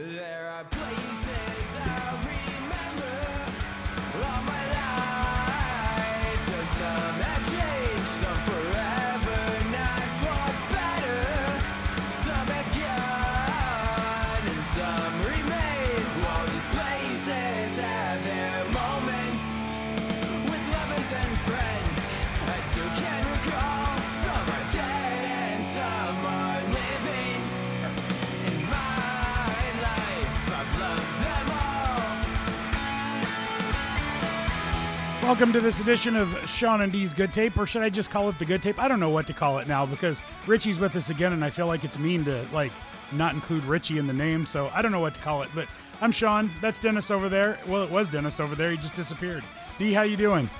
There are places Welcome to this edition of Sean and D's Good Tape, or should I just call it the Good Tape? I don't know what to call it now because Richie's with us again, and I feel like it's mean to like not include Richie in the name, so I don't know what to call it. But I'm Sean. That's Dennis over there. Well, it was Dennis over there. He just disappeared. D, how you doing?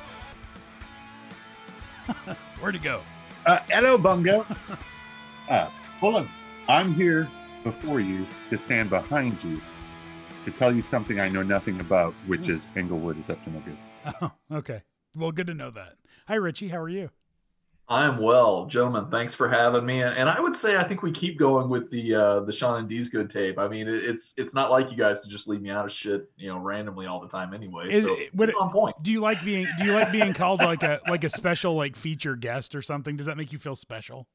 Where'd he go? Uh, hello, Bungo. uh, hold on. I'm here before you to stand behind you to tell you something I know nothing about, which is Englewood is up to no good. Oh, okay. Well, good to know that. Hi, Richie. How are you? I'm well, gentlemen. Thanks for having me. And, and I would say I think we keep going with the uh, the Sean and D's good tape. I mean, it, it's it's not like you guys to just leave me out of shit, you know, randomly all the time anyway. Is so it- it- on point. Do you like being Do you like being called like a like a special like feature guest or something? Does that make you feel special?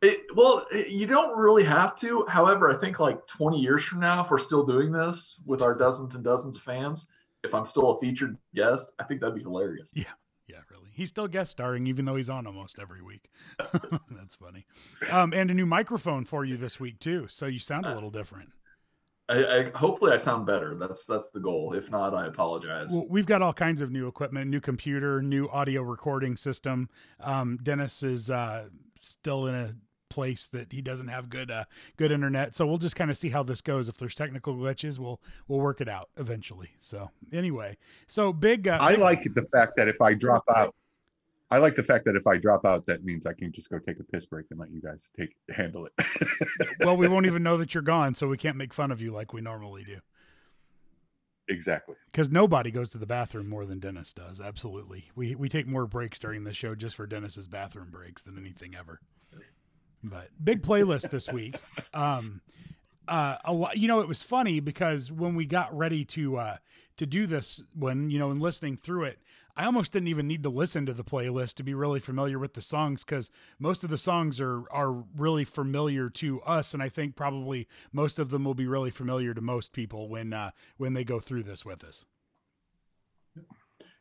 It, well, it- you don't really have to. However, I think like 20 years from now, if we're still doing this with our dozens and dozens of fans, if I'm still a featured guest, I think that'd be hilarious. Yeah, Yeah, really. He's still guest starring, even though he's on almost every week. That's funny. Um, and a new microphone for you this week too, so you sound a little different. I, I hopefully I sound better. That's that's the goal. If not, I apologize. Well, we've got all kinds of new equipment, new computer, new audio recording system. Um, Dennis is uh, still in a place that he doesn't have good uh, good internet, so we'll just kind of see how this goes. If there's technical glitches, we'll we'll work it out eventually. So anyway, so big. Uh, I like the fact that if I drop out, I like the fact that if I drop out, that means I can just go take a piss break and let you guys take handle it. well, we won't even know that you're gone, so we can't make fun of you like we normally do. exactly. because nobody goes to the bathroom more than Dennis does. Absolutely, we we take more breaks during the show just for Dennis's bathroom breaks than anything ever. But big playlist this week. Um, uh, a lot, you know, it was funny because when we got ready to uh, to do this, when you know, and listening through it, I almost didn't even need to listen to the playlist to be really familiar with the songs because most of the songs are are really familiar to us, and I think probably most of them will be really familiar to most people when uh, when they go through this with us.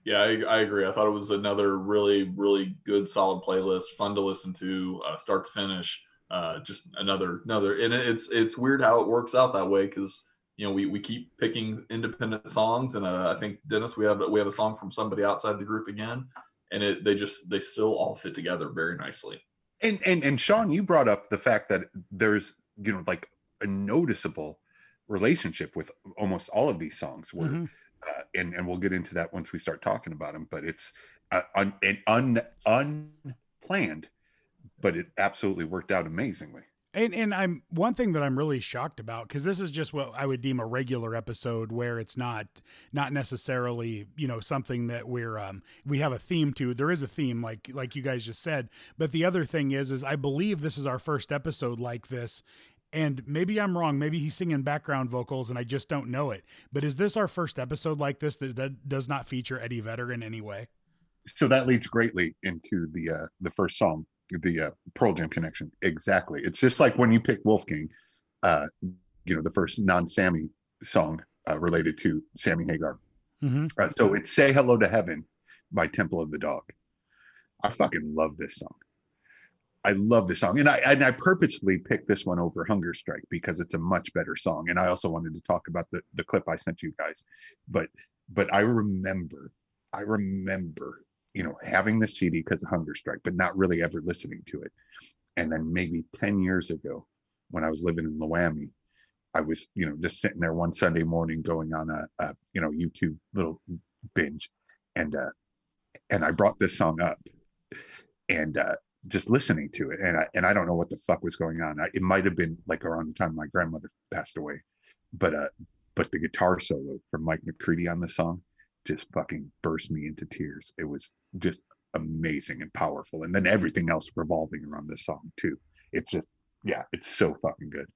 Yeah, I, I agree. I thought it was another really, really good, solid playlist, fun to listen to, uh, start to finish. Uh, just another, another, and it's it's weird how it works out that way because you know we, we keep picking independent songs, and uh, I think Dennis, we have we have a song from somebody outside the group again, and it they just they still all fit together very nicely. And and and Sean, you brought up the fact that there's you know like a noticeable relationship with almost all of these songs where Mhm. Uh, and and we'll get into that once we start talking about them. But it's uh, un, un, unplanned, but it absolutely worked out amazingly. And and I'm one thing that I'm really shocked about because this is just what I would deem a regular episode where it's not not necessarily you know something that we're um we have a theme to. There is a theme like like you guys just said, but the other thing is is I believe this is our first episode like this. And maybe I'm wrong. Maybe he's singing background vocals and I just don't know it. But is this our first episode like this that does not feature Eddie Vedder in any way? So that leads greatly into the uh, the first song, the uh, Pearl Jam connection. Exactly. It's just like when you pick Wolfgang, uh, you know, the first non-Sammy song uh, related to Sammy Hagar. Mm-hmm. Uh, so it's "Say Hello to Heaven" by Temple of the Dog. I fucking love this song. I love this song, and I and I purposely picked this one over "Hunger Strike" because it's a much better song. And I also wanted to talk about the the clip I sent you guys, but but I remember, I remember, you know, having this CD because of "Hunger Strike," but not really ever listening to it. And then maybe ten years ago, when I was living in Loami, I was, you know, just sitting there one Sunday morning going on a, a you know, YouTube little binge. And uh and I brought this song up and uh just listening to it. And I and I don't know what the fuck was going on. I, it might have been like around the time my grandmother passed away. But uh but the guitar solo from Mike McCready on the song just fucking burst me into tears. It was just amazing and powerful. And then everything else revolving around this song too. It's just yeah, it's so fucking good.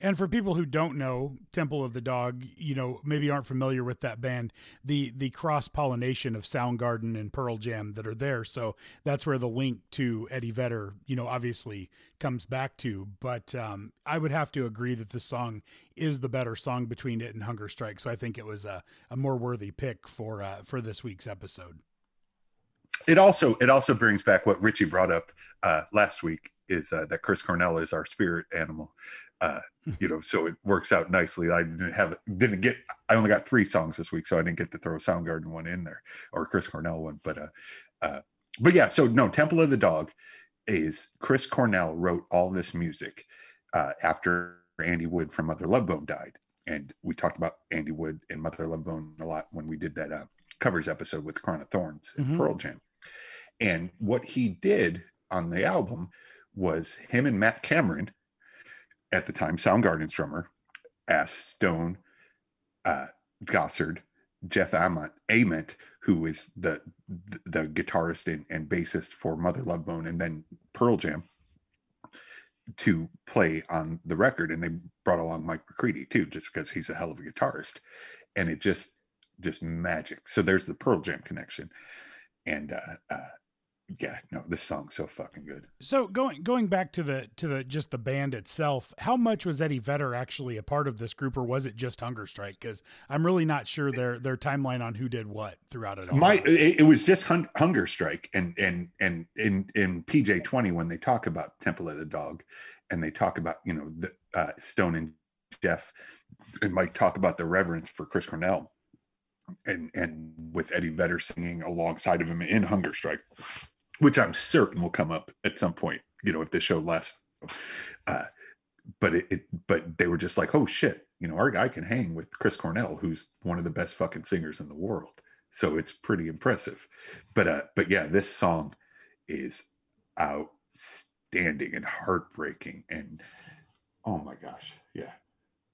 And for people who don't know Temple of the Dog, you know, maybe aren't familiar with that band, the the cross pollination of Soundgarden and Pearl Jam that are there. So that's where the link to Eddie Vedder, you know, obviously comes back to. But um, I would have to agree that the song is the better song between it and Hunger Strike. So I think it was a, a more worthy pick for uh, for this week's episode. It also it also brings back what Richie brought up uh, last week is uh, that Chris Cornell is our spirit animal. Uh, you know, so it works out nicely. I didn't have didn't get I only got three songs this week, so I didn't get to throw a Soundgarden one in there or Chris Cornell one. But uh, uh, but yeah, so no, Temple of the Dog is Chris Cornell wrote all this music uh, after Andy Wood from Mother Love Bone died, and we talked about Andy Wood and Mother Love Bone a lot when we did that uh, covers episode with Crown of Thorns and Mhm. Pearl Jam. And what he did on the album was him and Matt Cameron, at the time Soundgarden's drummer, asked Stone, uh, Gossard, Jeff Ament, Ament, who is the the guitarist and, and bassist for Mother Love Bone and then Pearl Jam, to play on the record. And they brought along Mike McCready too, just because he's a hell of a guitarist. And it just just magic. So there's the Pearl Jam connection. And uh, uh yeah, no, this song's so fucking good. So going going back to the to the just the band itself, how much was Eddie Vedder actually a part of this group, or was it just Hunger Strike? Because I'm really not sure their their timeline on who did what throughout it all. My it, it was just hun- hunger strike and and and in in PJ twenty when they talk about Temple of the Dog, and they talk about you know the uh, Stone and Jeff and Mike talk about the reverence for Chris Cornell, and and with Eddie Vedder singing alongside of him in Hunger Strike, which I'm certain will come up at some point. You know if the show lasts. Uh, but it, it but they were just like oh shit you know our guy can hang with chris cornell who's one of the best fucking singers in the world so it's pretty impressive but uh but yeah this song is outstanding and heartbreaking and oh my gosh yeah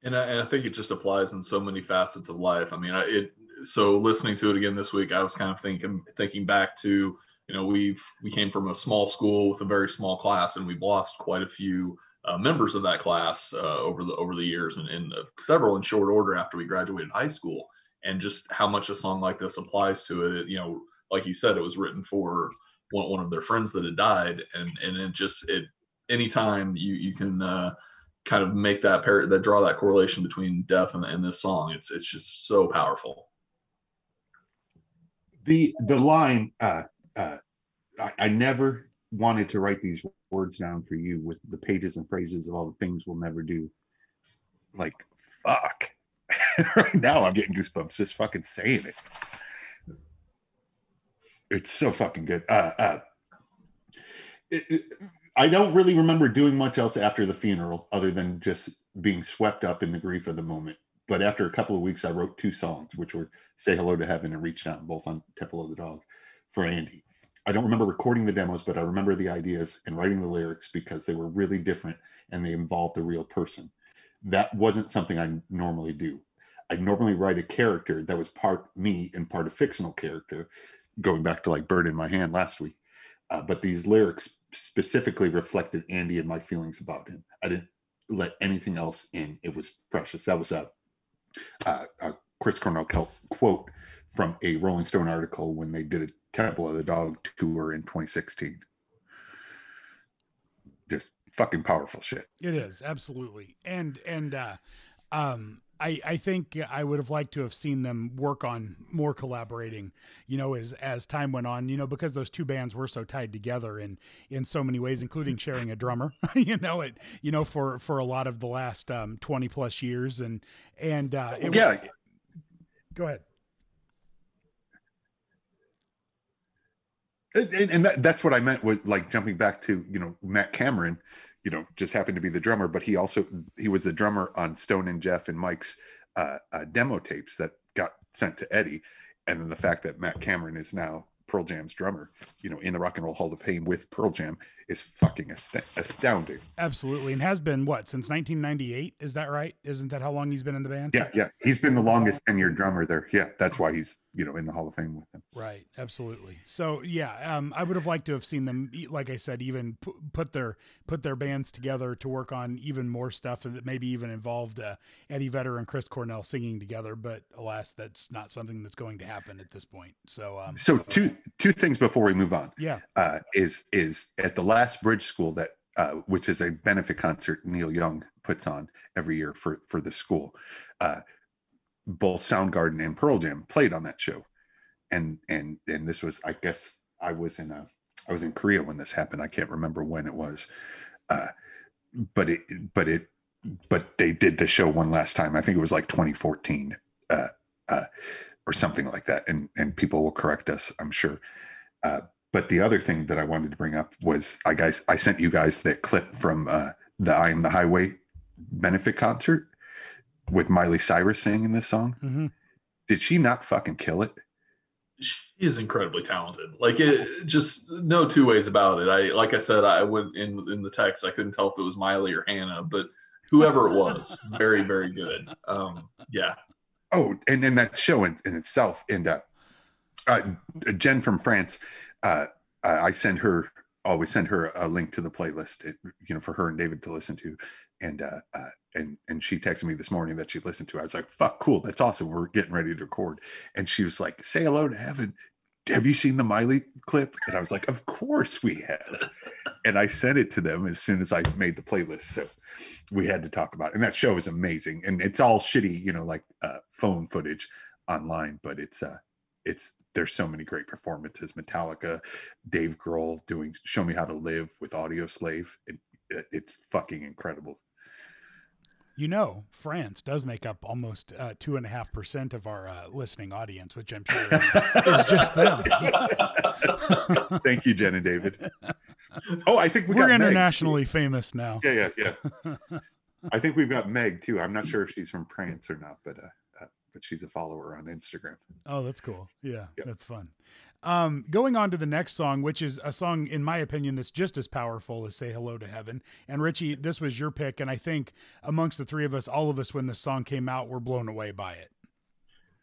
and I, and I think it just applies in so many facets of life. I mean, I, it. So listening to it again this week, I was kind of thinking thinking back to you know we've we came from a small school with a very small class, and we've lost quite a few uh, members of that class uh, over the over the years, and, and uh, several in short order after we graduated high school. And just how much a song like this applies to it. it you know, like you said, it was written for one, one of their friends that had died, and and it just it anytime you you can. Uh, kind of make that pair that draw that correlation between death and, and this song it's it's just so powerful the the line uh uh I, I never wanted to write these words down for you with the pages and phrases of all the things we'll never do. Like fuck. Right now i'm getting goosebumps just fucking saying it. It's so fucking good. Uh uh i don't really remember doing much else after the funeral other than just being swept up in the grief of the moment but after a couple of weeks i wrote two songs which were say hello to heaven and reach down both on temple of the dog for andy. I don't remember recording the demos but i remember the ideas and writing the lyrics because they were really different and they involved a real person. That wasn't something i normally do. I normally write a character that was part me and part a fictional character going back to like bird in my hand last week uh, but these lyrics specifically reflected andy and my feelings about him. I didn't let anything else in. It was precious. That was a uh, a Chris Cornell quote from a Rolling Stone article when they did a Temple of the Dog tour in 2016. Just fucking powerful shit. It is absolutely, and and uh, um, I I think I would have liked to have seen them work on more collaborating. You know, as as time went on, you know, because those two bands were so tied together in in so many ways, including sharing a drummer. you know it. You know for for a lot of the last um, twenty plus years, and and uh, it was- Yeah, go ahead. and, and- and that, that's what I meant with like jumping back to you know Matt Cameron, you know, just happened to be the drummer, but he also he was the drummer on Stone and Jeff and Mike's uh, uh, demo tapes that got sent to Eddie, and then the fact that Matt Cameron is now Pearl Jam's drummer, you know, in the Rock and Roll Hall of Fame with Pearl Jam is fucking ast- astounding. Absolutely, and has been what since 1998? Is that right? Isn't that how long he's been in the band? Yeah, yeah. He's been the longest tenured drummer there. Yeah, that's why he's you know in the Hall of Fame with them. Right, absolutely. So yeah, um, I would have liked to have seen them, like I said, even pu- put their put their bands together to work on even more stuff that maybe even involved uh, Eddie Vedder and Chris Cornell singing together. But alas, that's not something that's going to happen at this point. So um, So two two things before we move on yeah, uh, is is at the last Bridge School that uh, which is a benefit concert Neil Young puts on every year for for the school. Uh, both Soundgarden and Pearl Jam played on that show, and and and this was I guess I was in a I was in Korea when this happened. I can't remember when it was, uh, but it but it but they did the show one last time. I think it was like 2014 uh, uh, or something like that. And and people will correct us, I'm sure. Uh, but the other thing that I wanted to bring up was I guys I sent you guys that clip from uh, the I Am the Highway benefit concert with Miley Cyrus singing this song. hmm Did she not fucking kill it? she is incredibly talented. Like it, just no two ways about it. I like I said, I went in in the text. I couldn't tell if it was Miley or Hannah, but whoever it was, very very good. Um, yeah, Oh, and then that show in, in itself. And uh, uh, Jen from France, uh, I send her always send her a link to the playlist, it, you know, for her and David to listen to. And uh, uh, and and she texted me this morning that she listened to. I was like, "Fuck, cool, that's awesome. We're getting ready to record." And she was like, "Say hello to heaven." Have you seen the Miley clip? And I was like, "Of course we have." and I sent it to them as soon as I made the playlist. So we had to talk about it. And that show is amazing. And it's all shitty, you know, like uh, phone footage online, but it's uh it's there's so many great performances. Metallica, Dave Grohl doing Show Me How to Live with Audioslave. It, it, it's fucking incredible. You know, France does make up almost uh, two and a half percent of our uh, listening audience, which I'm sure is just them. Thank you, Jen and David. Oh, I think we We're got Meg, internationally famous now. Yeah, yeah, yeah. I think we've got Meg too. I'm not sure if she's from France or not, but uh, uh but she's a follower on Instagram. Oh, that's cool. Yeah, Yep. that's fun. Um, going on to the next song, which is a song, in my opinion, that's just as powerful as "Say Hello to Heaven." And Richie, this was your pick, and I think amongst the three of us, all of us, when this song came out, were blown away by it.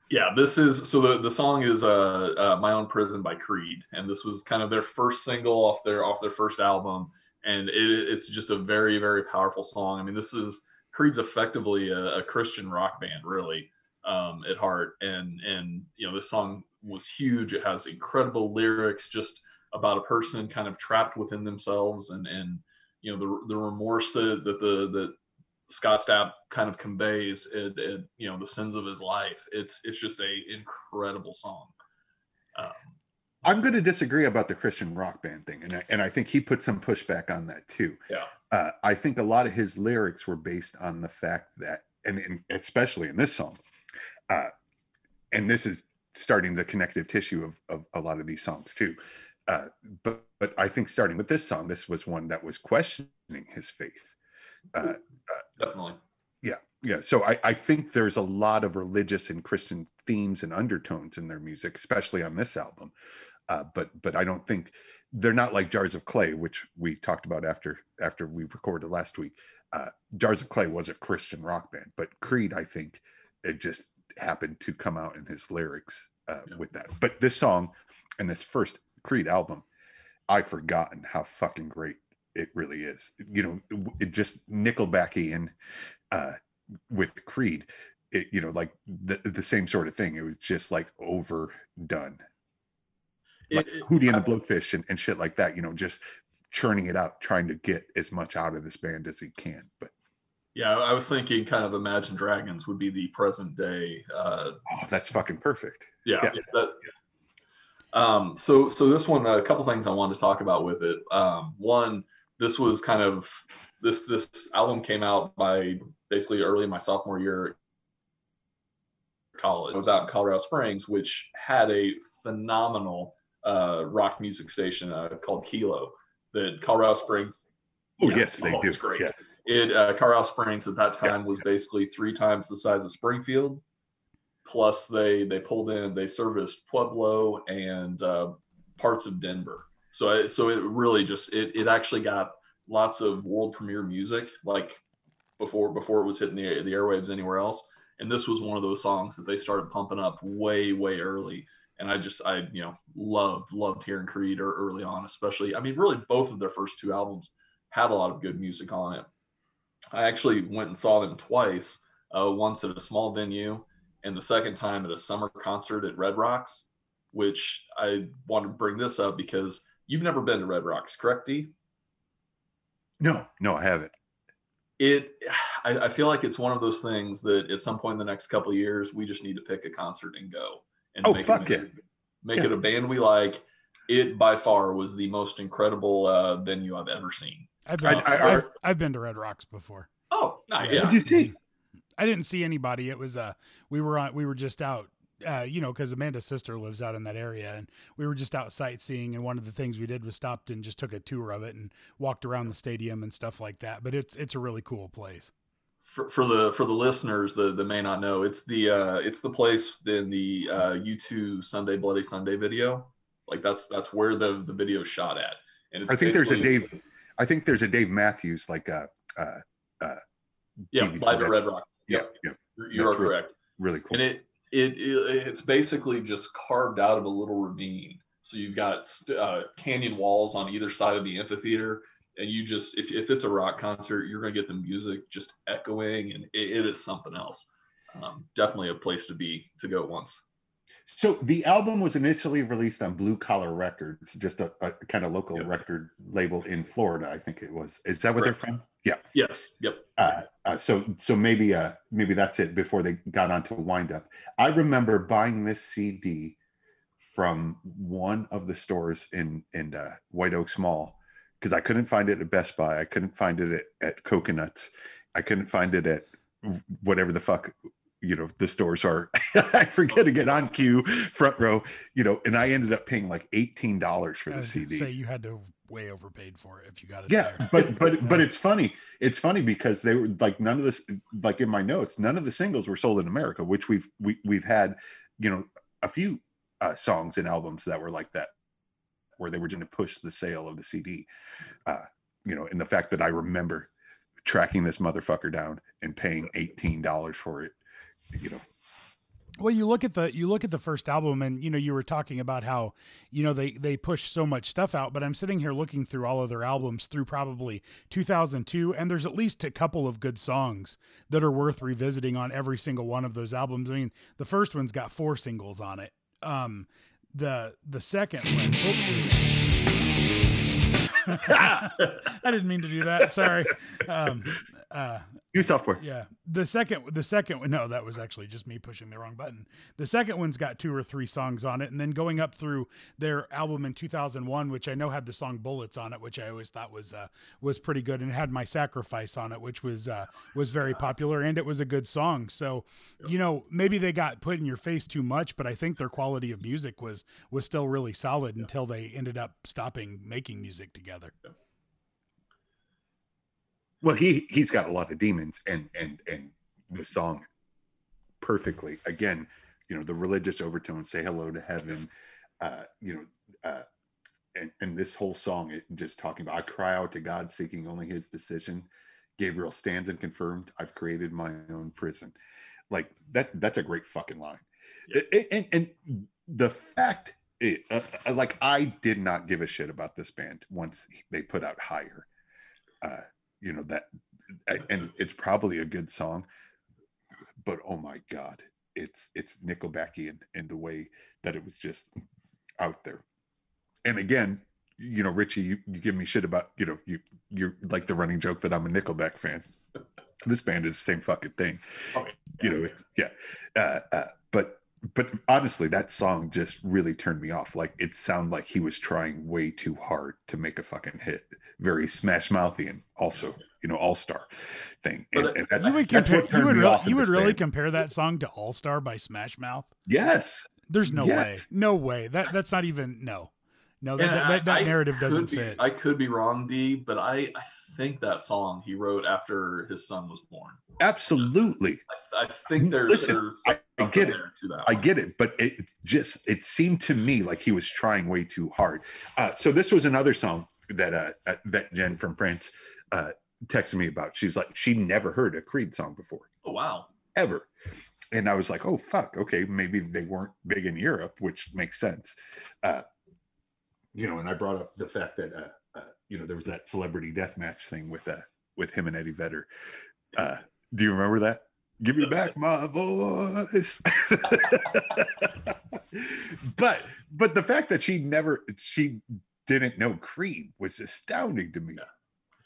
yeah. This is so the the song is uh, uh "My Own Prison" by Creed, and this was kind of their first single off their off their first album, and it, it's just a very very powerful song. I mean, this is Creed's effectively a, a Christian rock band, really, um, at heart, and and you know this song was huge. It has incredible lyrics, just about a person kind of trapped within themselves, and and you know the the remorse that that the that Scott Stapp kind of conveys it, it you know the sins of his life. It's it's just a incredible song. Um, I'm going to disagree about the Christian rock band thing, and I, and I think he put some pushback on that too. Yeah. Uh, I think a lot of his lyrics were based on the fact that, and, and especially in this song, uh, and this is starting the connective tissue of, of a lot of these songs too. Uh, but but I think starting with this song, this was one that was questioning his faith. Uh, definitely. yeah yeah. so I, I think there's a lot of religious and christian themes and undertones in their music especially on this album uh, but but i don't think they're not like jars of clay which we talked about after after we recorded last week uh, jars of clay was a christian rock band but creed i think it just happened to come out in his lyrics uh, Yeah. with that but this song and this first creed album i've forgotten how fucking great it really is you know it, just nickelbacky and uh with Creed, it, you know, like the the same sort of thing. It was just like overdone, like It- it- Hootie and the Blowfish and, and shit like that. You know, just churning it out, trying to get as much out of this band as he can. But yeah, I was thinking kind of Imagine Dragons would be the present day. Uh, oh, that's fucking perfect. yeah. Yeah. that- um, so so this one, a couple things I wanted to talk about with it. Um, one, this was kind of this this album came out by basically early in my sophomore year college. I was out in Colorado Springs, which had a phenomenal uh, rock music station uh, called Kilo that Colorado Springs. Oh Yeah. yes, they Oh, do. it's great. Yeah, It uh, Colorado Springs at that Yeah. time was basically three times the size of Springfield. Plus, they they pulled in they serviced Pueblo and uh, parts of Denver, So it, so it really just it it actually got lots of world premiere music like before before it was hitting the the airwaves anywhere else. And this was one of those songs that they started pumping up way way early. And I just I you know loved loved hearing Creed or early on, especially I mean really both of their first two albums had a lot of good music on it. I actually went and saw them twice. Uh, once at a small venue, and the second time at a summer concert at Red Rocks. Which I want to bring this up because you've never been to Red Rocks, correct, D? No, no, I haven't. It, I, I feel like it's one of those things that at some point in the next couple of years, we just need to pick a concert and go. And Oh, make fuck it, yeah. Make Yeah. it a band we like. It by far was the most incredible uh, venue I've ever seen. I've been, I- I- have I've been to Red Rocks before. Oh, nice. Yeah. Yeah. What'd you see? I didn't see anybody. It was uh we were on we were just out uh you know cuz Amanda's sister lives out in that area and we were just out sightseeing and one of the things we did was stopped and just took a tour of it and walked around the stadium and stuff like that. But it's it's a really cool place. for, for the for the listeners that, that may not know, it's the uh, it's the place in the uh, U2 Sunday Bloody Sunday video. Like that's that's where the the video shot at. And it's I think there's a basically- Dave. I think there's a Dave Matthews like uh uh Yeah, DVD live at Red Rock. yeah yeah You're, you are really- correct. really cool. And it, it it it's basically just carved out of a little ravine. So you've got st- uh, canyon walls on either side of the amphitheater, and you just if if it's a rock concert, you're gonna get the music just echoing, and it, it is something else. Um, definitely a place to be to go once. So the album was initially released on Blue Collar Records, just a, a kind of local Yep. record label in Florida. I think it was. Is that what they're from? Yeah. Yes. Yep. Uh, uh, so so maybe uh maybe that's it before they got onto Wind Up. I remember buying this CD from one of the stores in in uh, White Oaks Mall because I couldn't find it at Best Buy. I couldn't find it at, at Coconuts. I couldn't find it at whatever the fuck you know the stores are. I forget to get on cue front row. You know, and I ended up paying like eighteen dollars for I the CD. say you had to way overpaid for it if you got it Yeah, there. but but but it's funny. It's funny because they were like none of this like in my notes, none of the singles were sold in America, which we've we, we've had, you know, a few uh, songs and albums that were like that, where they were going to push the sale of the CD. Uh, you know, and the fact that I remember tracking this motherfucker down and paying eighteen dollars for it, you know, Well, you look at the you look at the first album, and you know you were talking about how you know they they push so much stuff out. But I'm sitting here looking through all of their albums through probably 2002, and there's at least a couple of good songs that are worth revisiting on every single one of those albums. I mean, the first one's got four singles on it. Um, the the second one. I didn't mean to do that. Sorry. Um, uh, new software. yeah. The second the second one no, that was actually just me pushing the wrong button. The second one's got two or three songs on it and then going up through their album in 2001 which I know had the song Bullets on it which I always thought was uh was pretty good and had My Sacrifice on it which was uh was very popular and it was a good song. So, you know, maybe they got put in your face too much, but I think their quality of music was was still really solid until they ended up stopping making music together. Well, he he's got a lot of demons, and and and the song perfectly. Again, you know, the religious overtone, "Say hello to heaven," uh, you know, uh, and and this whole song, it just talking about, "I cry out to God, seeking only His decision." Gabriel stands and confirmed, "I've created my own prison." Like that. That's a great fucking line. Yeah. And, and the fact, it, uh, uh, like, I did not give a shit about this band once they put out higher. Uh, you know that and it's probably a good song but oh my god it's it's nickelbacky in, the way that it was just out there. And again you know richie you, you give me shit about you know you you're like the running joke that i'm a nickelback fan. This band is the same fucking thing. Okay. you know it's yeah uh, uh but but honestly that song just really turned me off like it sounded like he was trying way too hard to make a fucking hit very smash mouthy and also you know all-star thing and, and that's, You would that's compare, what you turned would me really, off you would really band. compare that song to All Star by Smash Mouth? yes There's no way. No way. That that's not even no. No, that And that, that, that I- I narrative doesn't be- fit. I could be wrong, D, but I, I think that song he wrote after his son was born. absolutely I, I think there's, Listen, there's I, I something get it. to that. I one. get it, but it it just it seemed to me like he was trying way too hard. Uh, so this was another song that uh, uh, that Jen from France uh, texted me about. She's like she never heard a Creed song before Oh wow. ever, and I was like, oh fuck, okay, maybe they weren't big in Europe, which makes sense. You know, and I brought up the fact that uh, uh, you know there was that celebrity death match thing with uh, with him and Eddie Vedder. Uh, do you remember that? Give me back my voice. but but the fact that she never she didn't know Creed was astounding to me. Yeah.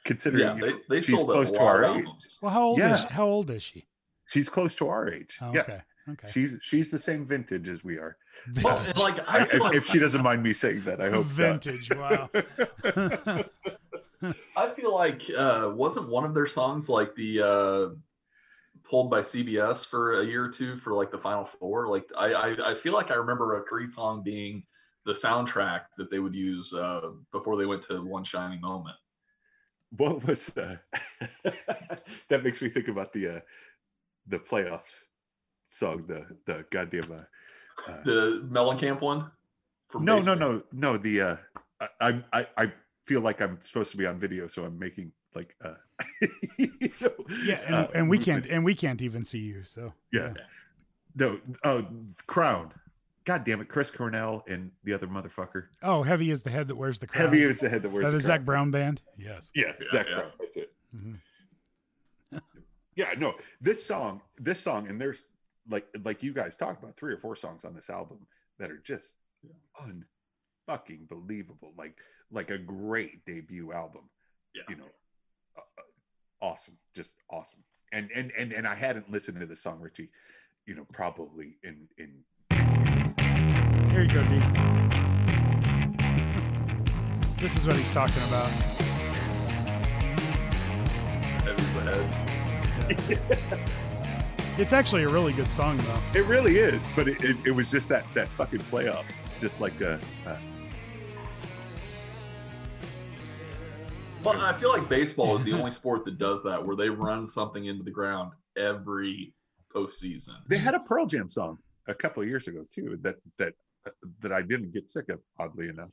Considering Yeah, they, they she's sold a close lot to our of age. Well, how old is Yeah. how old is she? she's close to our age. Oh, yeah, okay. Okay. she's she's the same vintage as we are. Well, Vintage. like I, I if, like, if she doesn't mind me saying that, I hope not. Vintage. Wow. I feel like uh, wasn't one of their songs like the uh, pulled by CBS for a year or two for like the Final Four? Like I I, I feel like I remember a Creed song being the soundtrack that they would use uh, before they went to One Shining Moment. what was the that makes me think about the uh the playoffs song the the goddamn uh, uh The Mellencamp one. No no no no the uh I, I'm I I feel like I'm supposed to be on video so I'm making like uh you know, yeah, and, uh, and we can't and we can't even see you. So yeah no oh crown god damn it Chris Cornell and the other motherfucker Oh, heavy is the head that wears the crown. heavy is the head that wears that the is Zac. Brown band. Yes. yeah, Yeah, Zac yeah. Brown that's it Mhm. yeah no this song this song and there's like like you guys talked about three or four songs on this album that are just un fucking believable like like a great debut album Yeah. you know uh, uh, awesome just awesome and and and and i hadn't listened to the song richie you know probably in in Here you go, D. This is what he's talking about. Heavy's the head. It's actually a really good song, though. it really is but it, it, it was just that that fucking playoffs just like uh, uh But I feel like baseball is the only sport that does that, where they run something into the ground every postseason. they had a pearl jam song a couple of years ago too that that uh, that i didn't get sick of oddly enough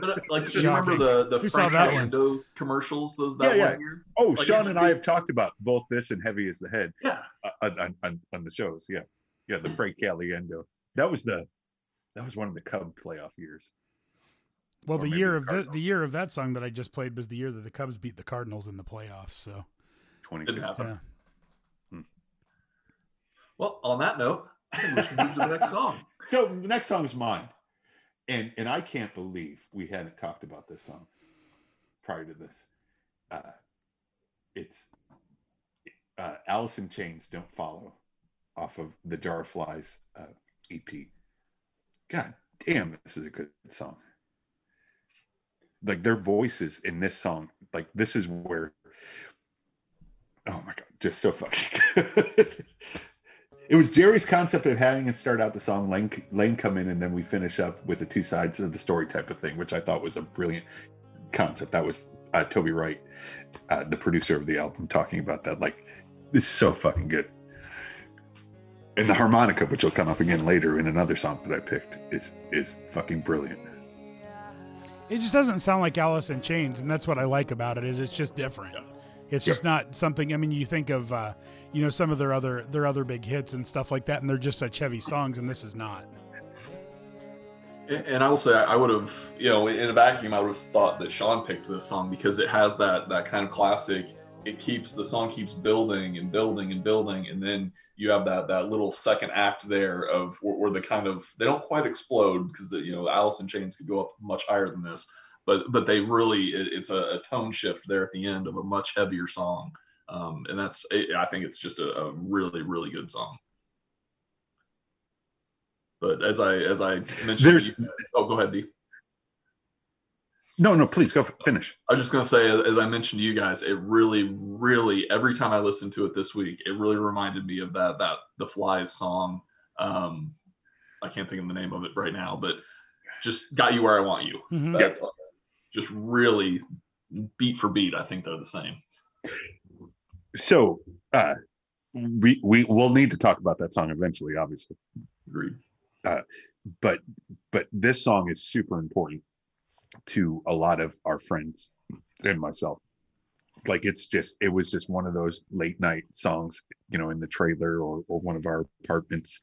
But uh, like, you remember the the Who saw Frank that one? Orlando commercials? Those that Yeah, one year. oh Like, sean and i have talked about both this and heavy as the head Yeah, uh, on, on, on the shows. Yeah, yeah, the Frank Caliendo. That was the that was one of the Cub playoff years. Well, Or the year the of the, the year of that song that I just played was the year that the Cubs beat the Cardinals in the playoffs. So Twenty. didn't happen. yeah, Well, on that note, I think we should move to the next song. So the next song is mine, and and I can't believe we hadn't talked about this song prior to this. Uh, it's uh, Alice in Chains "Don't Follow" off of the Jar of Flies uh, EP. God damn, this is a good song. Like their voices in this song, like this is where. Oh my god, just so fucking. It was Jerry's concept of having it start out the song, Layne, Layne come in, and then we finish up with the two sides of the story type of thing, which I thought was a brilliant concept. That was uh, Toby Wright, uh, the producer of the album, talking about that. Like, it's so fucking good. And the harmonica, which will come up again later in another song that I picked, is is fucking brilliant. it just doesn't sound like Alice in Chains, and that's what I like about it. Is it's just different. It's just not something. I mean, you think of uh, you know some of their other their other big hits and stuff like that, and they're just such heavy songs, and this is not. And and I will say, I would have, you know, in a vacuum, I would have thought that Sean picked this song because it has that that kind of classic. It keeps the song keeps building and building and building, and then you have that that little second act there of where, where the kind of they don't quite explode because the you know Alice in Chains could go up much higher than this, but but they really it, it's a, a tone shift there at the end of a much heavier song, um, and that's I think it's just a, a really really good song. But as I as I mentioned, There's- oh go ahead, D. No, no, please go finish. I was just gonna say, as, as I mentioned to you guys, it really, really every time I listened to it this week, it really reminded me of that that the Flys song. Um, I can't think of the name of it right now, but just got you where I want you. Mhm. That, Just really beat for beat, I think they're the same. So, uh, we we will need to talk about that song eventually, obviously. Agreed. But but this song is super important to a lot of our friends and myself. Like it's just it was just one of those late night songs, you know, in the trailer or or one of our apartments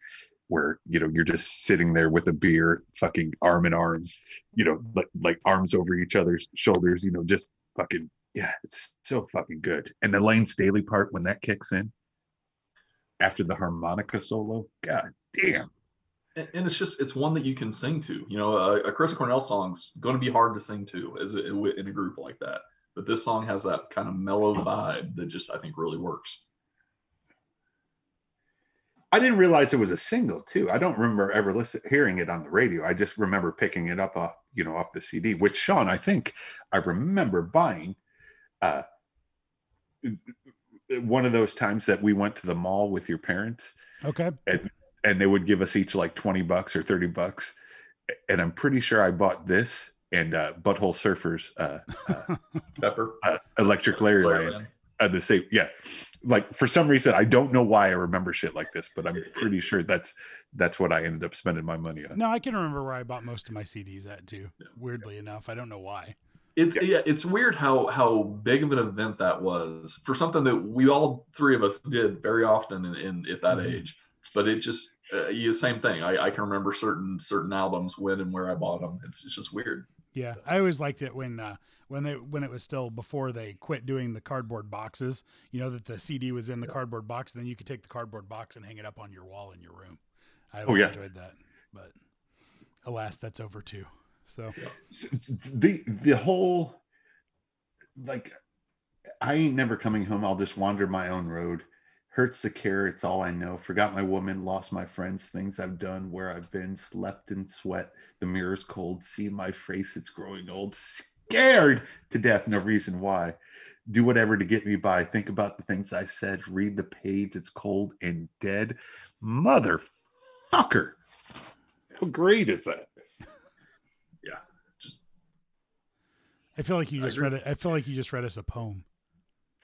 where you know you're just sitting there with a beer, fucking arm in arm, you know, mm-hmm. like like arms over each other's shoulders, you know, just fucking yeah, it's so fucking good. And the Layne Staley part when that kicks in after the harmonica solo, god damn. And, and it's just it's one that you can sing to. You know, a, a Chris Cornell song's going to be hard to sing to as a, in a group like that. But this song has that kind of mellow vibe that just I think really works. I didn't realize it was a single too. I don't remember ever listen, hearing it on the radio. I just remember picking it up off, you know, off the CD, which Sean, I think I remember buying uh one of those times that we went to the mall with your parents Okay. and and they would give us each like 20 bucks or 30 bucks. And I'm pretty sure I bought this and uh Butthole Surfers uh, uh, Pepper. uh Electric Larry Land Land. uh, the same yeah like for some reason i don't know why i remember shit like this but i'm pretty sure that's that's what i ended up spending my money on No, I can remember where I bought most of my CDs at too. Weirdly enough, I don't know why. It's yeah, it's weird how how big of an event that was for something that we all three of us did very often in, in at that Mhm. age. But it just uh, yeah, same thing. I, I can remember certain certain albums when and where I bought them. It's, it's just weird. Yeah, I always liked it when uh, when they when it was still before they quit doing the cardboard boxes. You know that the CD was in the cardboard box, and then you could take the cardboard box and hang it up on your wall in your room. I always yeah. enjoyed that, but alas, that's over too. So S- the the whole like i ain't never coming home i'll just wander my own road hurts the care it's all i know. Forgot my woman lost my friends things i've done where i've been slept in sweat. The mirror's cold. See my face it's growing old. Scared to death no reason why. Do whatever to get me by. Think about the things i said. Read the page it's cold and dead. Motherfucker! How great is that? Yeah. Just I feel like you I just agree. read it. I feel like you just read us a poem.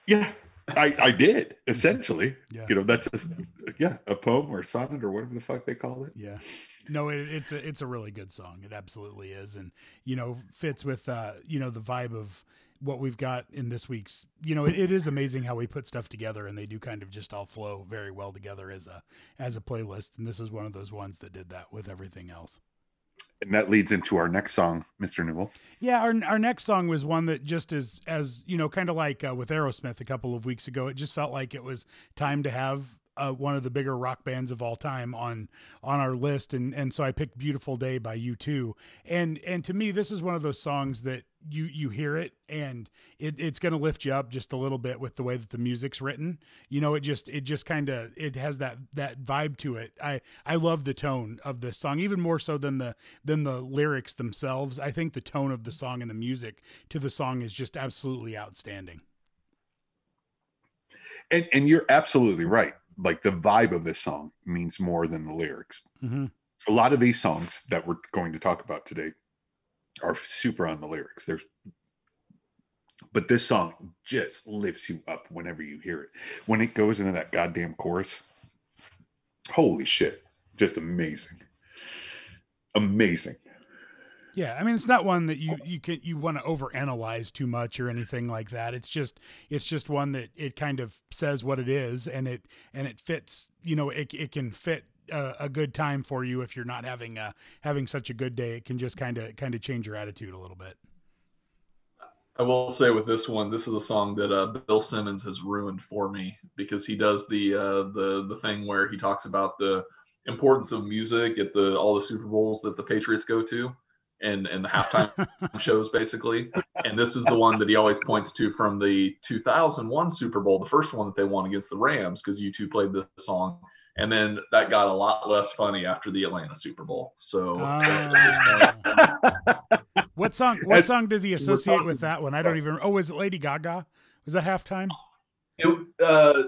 Yeah, I I did essentially. Yeah. You know, that's just, yeah, a poem or sonnet or whatever the fuck they call it. Yeah. No, it, it's a it's a really good song. It absolutely is, and you know fits with uh you know the vibe of what we've got in this week's. You know, it, it is amazing how we put stuff together, and they do kind of just all flow very well together as a as a playlist. And this is one of those ones that did that with everything else. And that leads into our next song, Mr. Newell. Yeah, our our next song was one that just as as you know, kind of like uh, with Aerosmith a couple of weeks ago. It just felt like it was time to have uh, one of the bigger rock bands of all time on on our list, and and so I picked "Beautiful Day" by U2. And and to me, this is one of those songs that you you hear it and it, it's going to lift you up just a little bit with the way that the music's written. You know it just it just kind of it has that that vibe to it. I i love the tone of this song even more so than the than the lyrics themselves. I think the tone of the song and the music to the song is just absolutely outstanding. And and you're absolutely right. Like the vibe of this song means more than the lyrics. mm-hmm. A lot of these songs that we're going to talk about today are super on the lyrics. There's but this song just lifts you up whenever you hear it. When it goes into that goddamn chorus, holy shit. Just amazing. Amazing. Yeah, I mean it's not one that you you can you want to overanalyze too much or anything like that. It's just it's just one that it kind of says what it is and it and it fits. You know, it it can fit a, a good time for you if you're not having a having such a good day. It can just kind of kind of change your attitude a little bit. I will say with this one, this is a song that uh, Bill Simmons has ruined for me because he does the uh, the the thing where he talks about the importance of music at the all the Super Bowls that the Patriots go to, and and the halftime shows basically. And this is the one that he always points to from the 2001 Super Bowl, the first one that they won against the Rams, because U2 played this song. And then that got a lot less funny after the Atlanta Super Bowl. So Ah. what song? What As- song does he associate talking- with that one? I don't even. Oh, was it Lady Gaga? Was that halftime? It, uh,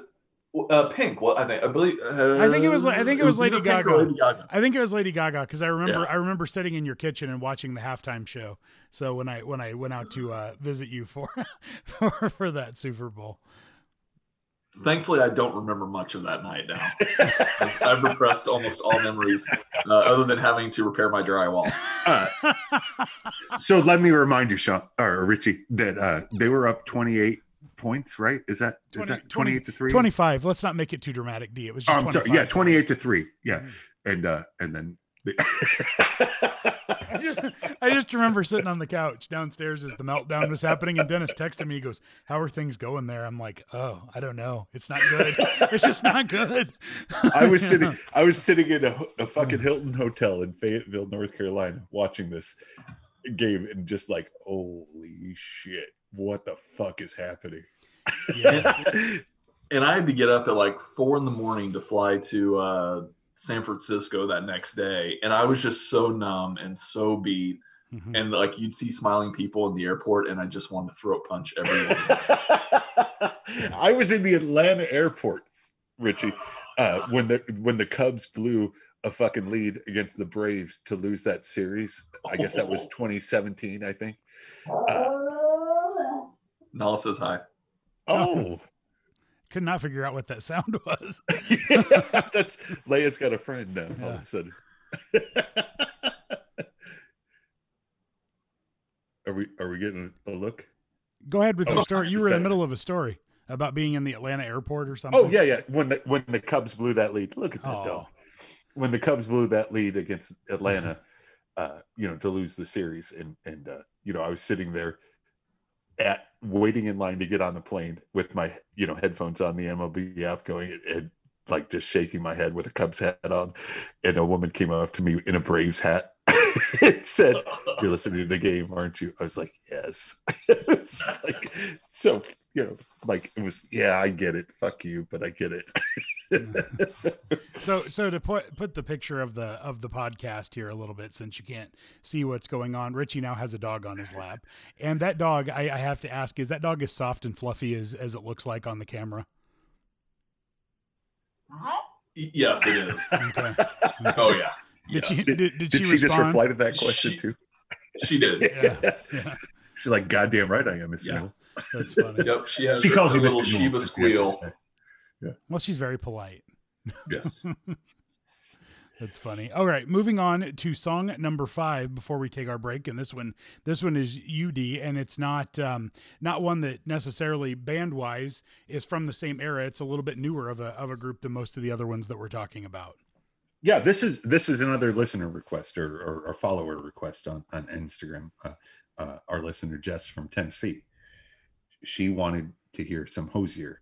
uh, Pink. Well, I think I believe. Uh, I think it was- I think it was Lady either Pink or Gaga. Lady Gaga. I think it was Lady Gaga because I remember Yeah. I remember sitting in your kitchen and watching the halftime show. So when I when I went out to uh, visit you for for for that Super Bowl, Thankfully, I don't remember much of that night now. I've, I've repressed almost all memories, uh, other than having to repair my drywall. Uh, so let me remind you, Sean or Richie, that uh, they were up 28 points, right? Is that is 20 that 28 to three? 25. Let's not make it too dramatic, D. It was Oh, I'm sorry. Yeah, 28 to three. Yeah, Mhm. and uh, and then. They I just I just remember sitting on the couch downstairs as the meltdown was happening, and Dennis texted me. He goes, "How are things going there?" I'm like, "Oh, I don't know. It's not good. It's just not good." I was sitting. I was sitting in a, a fucking Hilton hotel in Fayetteville, North Carolina, watching this game, and just like, holy shit, what the fuck is happening? Yeah. and I had to get up at like four in the morning to fly to uh, San Francisco that next day, and I was just so numb and so beat. Mhm. And like you'd see smiling people in the airport, and I just wanted to throat punch everyone. I was in the Atlanta airport, Richie, uh, when the when the Cubs blew a fucking lead against the Braves to lose that series. I guess that was 2017, I think. Uh, Nala says hi. oh, Could not figure out what that sound was. that's Leia's got a friend now. All of a sudden. are we are we getting a look? Go ahead with your Oh, story. You were in the middle of a story about being in the Atlanta airport or something. Oh yeah, yeah. When the when the Cubs blew that lead, look at that Oh. dog. When the Cubs blew that lead against Atlanta, uh, you know, to lose the series, and and uh, you know, I was sitting there at waiting in line to get on the plane with my you know headphones on the MLB app going and, and like just shaking my head with a Cubs hat on, and a woman came up to me in a Braves hat. and said, "You're listening to the game, aren't you?" I was like, "Yes." was like so, you know, like it was. Yeah, I get it. Fuck you, but I get it. So so to put put the picture of the of the podcast here a little bit, since you can't see what's going on, Richie now has a dog on his lap, and that dog, I, I have to ask, is that dog as soft and fluffy as as it looks like on the camera? Y- yes, it is. Okay. Oh yeah. Did Yes. she did, did, Did she, she, just respond? reply to that question She- too? She did. Yeah, yeah. She's like, "Goddamn right, I am, Miss Yeah. Newell." That's funny. Yep. She has She her, calls her little Mr. Shiba Newell at the end of squeal. the day. Well, she's very polite. Yes. That's funny. All right, moving on to song number five before we take our break, and this one, this one is UD, and it's not um, not one that necessarily band wise is from the same era. It's a little bit newer of a of a group than most of the other ones that we're talking about. Yeah, this is this is another listener request or or, or follower request on on Instagram. Uh, uh, our listener Jess from Tennessee, she wanted to hear some Hozier,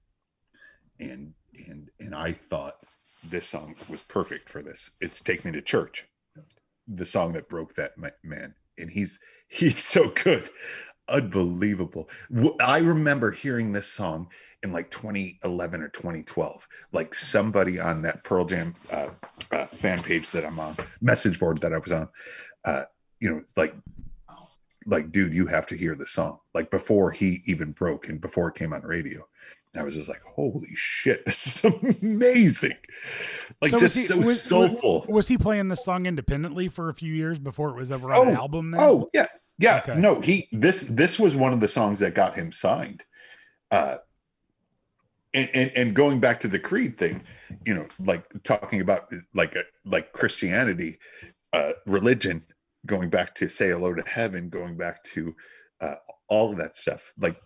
and and and I thought this song was perfect for this. It's "Take Me to Church," the song that broke that man, and he's he's so good, unbelievable. i remember hearing this song in like 2011 or 2012. Like somebody on that Pearl Jam uh, uh, fan page that I'm on, message board that I was on, uh, you know, like, like, dude, you have to hear this song. Like before he even broke and before it came on radio. I was just like, holy shit, this is amazing. Like So just he- so was- soulful. Was he playing this song independently for a few years before it was ever on an Oh, album? Then? Oh yeah, yeah. Okay. No, he this this was one of the songs that got him signed. Uh, and, and and going back to the creed thing, you know, like talking about like a, like Christianity, uh, religion, going back to say hello to heaven, going back to uh, all of that stuff. Like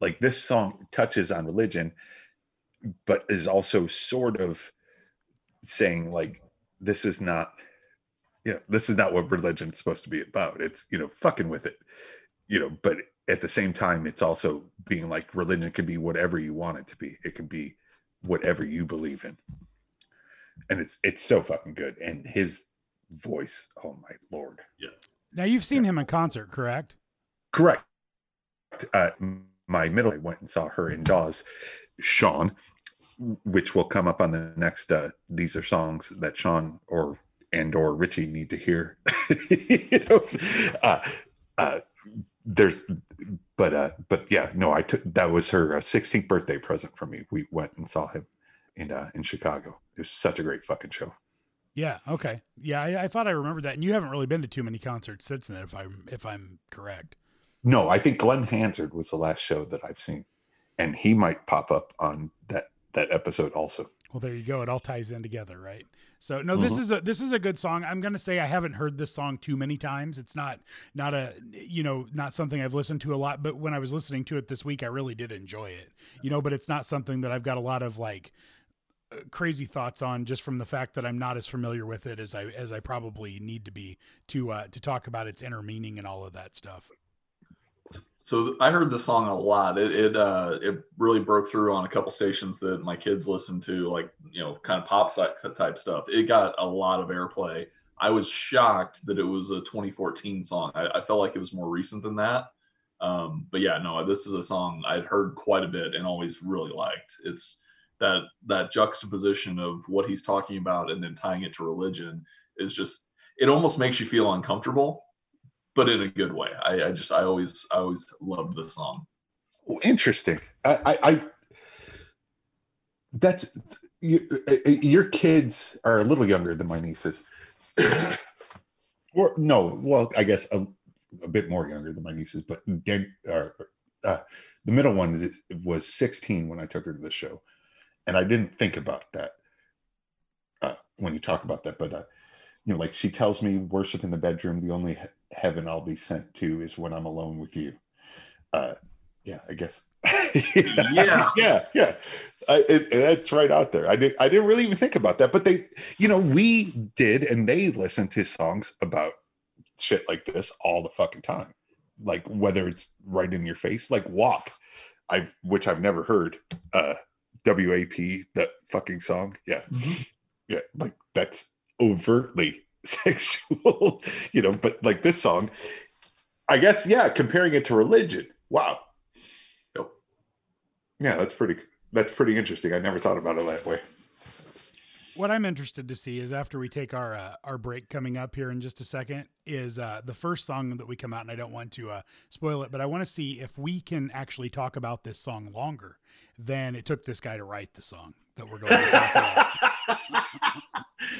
like this song touches on religion, but is also sort of saying like this is not yeah, this is not what religion's supposed to be about. It's, you know, fucking with it, you know, but at the same time, it's also being like religion can be whatever you want it to be. It can be whatever you believe in. And it's, it's so fucking good. And his voice, oh my Lord. Yeah. Now you've seen him in concert, correct? Correct. Uh, my middle, I went and saw her in Dawes, Sean, which will come up on the next, uh, these are songs that Sean or and or Richie need to hear. you know, uh, uh, there's, but uh, but yeah, no, I took that was her uh, 16th birthday present from me. We went and saw him in uh, in Chicago. It was such a great fucking show. Yeah. Okay. Yeah, I, I thought I remembered that, and you haven't really been to too many concerts since then, if I'm if I'm correct. No, I think Glen Hansard was the last show that I've seen. and he might pop up on that that episode also. Well, there you go. It all ties in together, right? So no, this Mhm. is a this is a good song. I'm gonna say I haven't heard this song too many times. It's not not a you know not something I've listened to a lot. But when I was listening to it this week, I really did enjoy it. You know, but it's not something that I've got a lot of like uh, crazy thoughts on just from the fact that I'm not as familiar with it as I as I probably need to be to uh, to talk about its inner meaning and all of that stuff. So I heard the song a lot. It it uh it really broke through on a couple stations that my kids listened to, like you know, kind of pop type stuff. It got a lot of airplay. I was shocked that it was a 2014 song. I, I felt like it was more recent than that. Um, but yeah, no, this is a song I'd heard quite a bit and always really liked. It's that that juxtaposition of what he's talking about and then tying it to religion is just it almost makes you feel uncomfortable but in a good way. I, I just I always I always loved the song. Interesting. I, I, I that's you, uh, your kids are a little younger than my nieces. or no, well, I guess a, a bit more younger than my nieces, but or, uh, the middle one was 16 when I took her to the show, and I didn't think about that uh, when you talk about that. But uh, you know, like she tells me, worship in the bedroom. The only he- heaven I'll be sent to is when I'm alone with you. Uh, yeah, I guess. Yeah. yeah, yeah. I, it, that's right out there. I did. I didn't really even think about that, but they, you know, we did, and they listened to songs about shit like this all the fucking time. Like whether it's right in your face, like "Walk," I which I've never heard. Uh, WAP, that fucking song. Yeah, yeah, like that's overtly sexual, you know. But like this song, I guess, yeah, comparing it to religion. Wow. Yep. Yeah, that's pretty. That's pretty interesting. I never thought about it that way. What I'm interested to see is after we take our uh, our break coming up here in just a second is uh, the first song that we come out, and I don't want to uh, spoil it, but I want to see if we can actually talk about this song longer than it took this guy to write the song that we're going to talk about.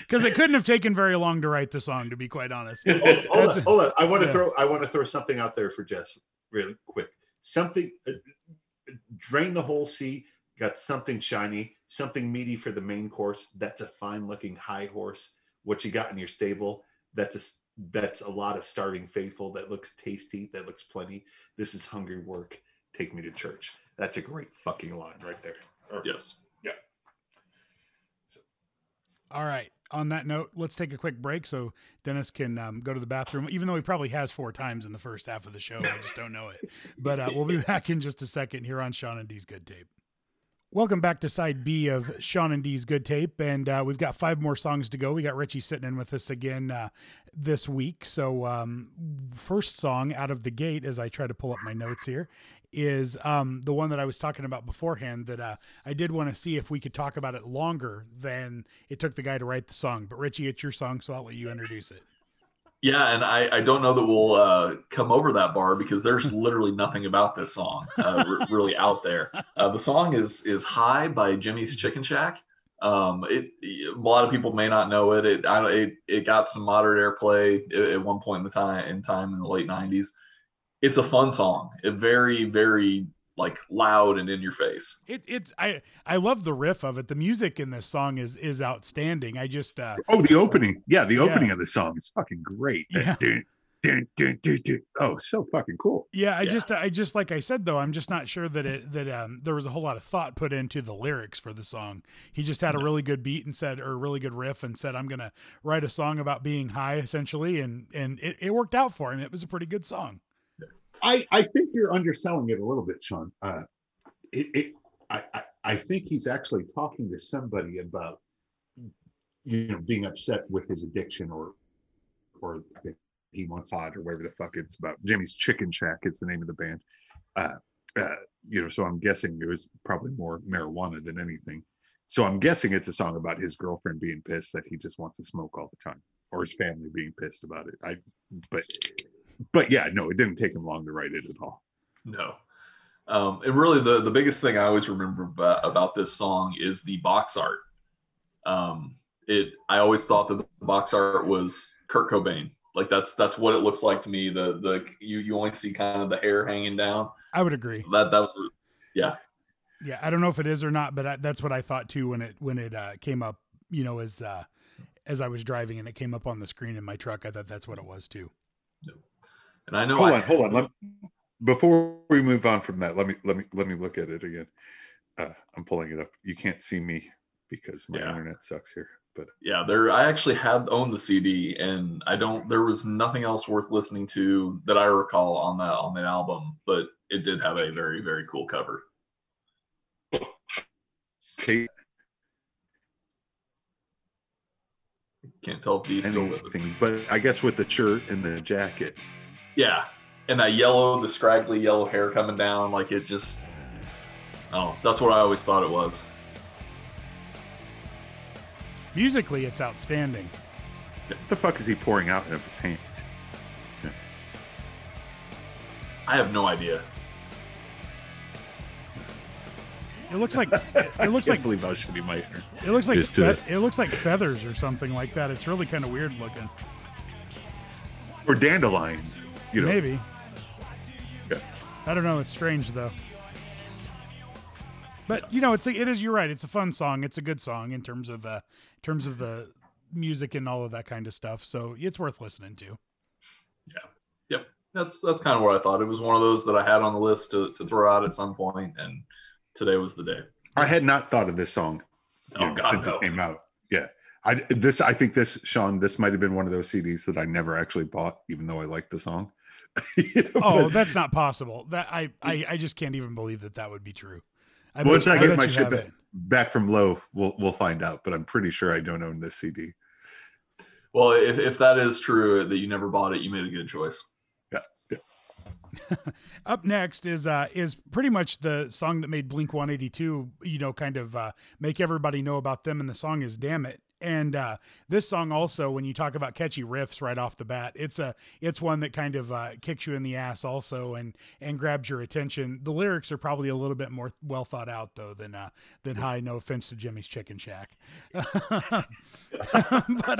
Because it couldn't have taken very long to write the song, to be quite honest. hold, hold That's- on, hold on. I want to yeah. throw. I want to throw something out there for Jess, really quick. Something. Uh, drain the whole sea. Got something shiny, something meaty for the main course. That's a fine-looking high horse. What you got in your stable? That's a s- that's a lot of starving faithful. That looks tasty. That looks plenty. This is hungry work. Take me to church. That's a great fucking line right there. Or- Yes. All right. On that note, let's take a quick break so Dennis can um, go to the bathroom, even though he probably has four times in the first half of the show. I just don't know it. But uh, we'll be back in just a second here on Sean and D's Good Tape. Welcome back to side B of Sean and D's Good Tape. And uh, we've got five more songs to go. We got Richie sitting in with us again uh, this week. So, um, first song out of the gate, as I try to pull up my notes here, is um, the one that I was talking about beforehand that uh, I did want to see if we could talk about it longer than it took the guy to write the song. But Richie, it's your song, so I'll let you introduce it. Yeah, and I, I don't know that we'll uh, come over that bar because there's literally nothing about this song uh, r- really out there. Uh, the song is is "High" by Jimmy's Chicken Shack. Um, it a lot of people may not know it. It I, it, it got some moderate airplay at, at one point in the time in time in the late '90s. It's a fun song. A very very like loud and in your face. It it's I I love the riff of it. The music in this song is is outstanding. I just uh Oh, the opening. Yeah, the Yeah. opening of the song is fucking great. Yeah. Dun, dun, dun, dun, dun. Oh, so fucking cool. yeah, I Yeah. just I just like I said though, I'm just not sure that it that um there was a whole lot of thought put into the lyrics for the song. He just had a really good beat and said or a really good riff and said I'm going to write a song about being high essentially and and it, it worked out for him. It was a pretty good song. I, I think you're underselling it a little bit, Sean. Uh, it, it I, I, I think he's actually talking to somebody about you know being upset with his addiction or or that he wants odd or whatever the fuck it's about. Jimmy's Chicken Shack is the name of the band. Uh, uh, you know, so I'm guessing it was probably more marijuana than anything. So I'm guessing it's a song about his girlfriend being pissed that he just wants to smoke all the time, or his family being pissed about it. I, but, but yeah, no, it didn't take him long to write it at all. No. Um, and really, the the biggest thing I always remember about, about this song is the box art. Um, it I always thought that the box art was Kurt Cobain. Like that's that's what it looks like to me. The the you you only see kind of the hair hanging down. I would agree. That that was yeah. Yeah, I don't know if it is or not, but I, that's what I thought too when it when it uh, came up. You know, as uh, as I was driving and it came up on the screen in my truck, I thought that's what it was too. And I know hold I, on, hold on. Let, before we move on from that, let me let me let me look at it again. Uh, I'm pulling it up. You can't see me because my Yeah. internet sucks here. But yeah, there I actually had owned the CD and I don't there was nothing else worth listening to that I recall on that on that album, but it did have a very, very cool cover. okay, Can't tell if Dee's still with us. anything. But I guess with the shirt and the jacket, Yeah. And that yellow, the scraggly yellow hair coming down, like it just Oh, that's what I always thought it was. Musically, it's outstanding. what the fuck is he pouring out of his hand? I have no idea. It looks like it looks I like can't believe how shitty my internet. it looks like is to fe- it looks like feathers or something like that. It's really kind of weird looking. or dandelions. You know, Maybe. Yeah. I don't know. It's strange though. But you know, it's a, it is. You're right. It's a fun song. It's a good song in terms of uh, in terms of the music and all of that kind of stuff. So it's worth listening to. Yeah. Yep. That's that's kind of what I thought. It was one of those that I had on the list to, to throw out at some point, and today was the day. I had not thought of this song you Oh know, God, since no. it came out. Yeah. I this I think this Sean this might have been one of those CDs that I never actually bought, even though I liked the song. You know, Oh, but that's not possible. That I, I I just can't even believe that that would be true. I once bet- I get bet my you shit back, back from low, we'll we'll find out. But I'm pretty sure I don't own this CD. Well, if, if that is true that you never bought it, you made a good choice. Yeah. Up next is uh is pretty much the song that made Blink 182, you know, kind of uh make everybody know about them and the song is Damn It. And uh this song also when you talk about catchy riffs right off the bat, it's a it's one that kind of uh kicks you in the ass also and and grabs your attention. The lyrics are probably a little bit more well thought out though than uh than high no offense to Jimmy's Chicken Shack. but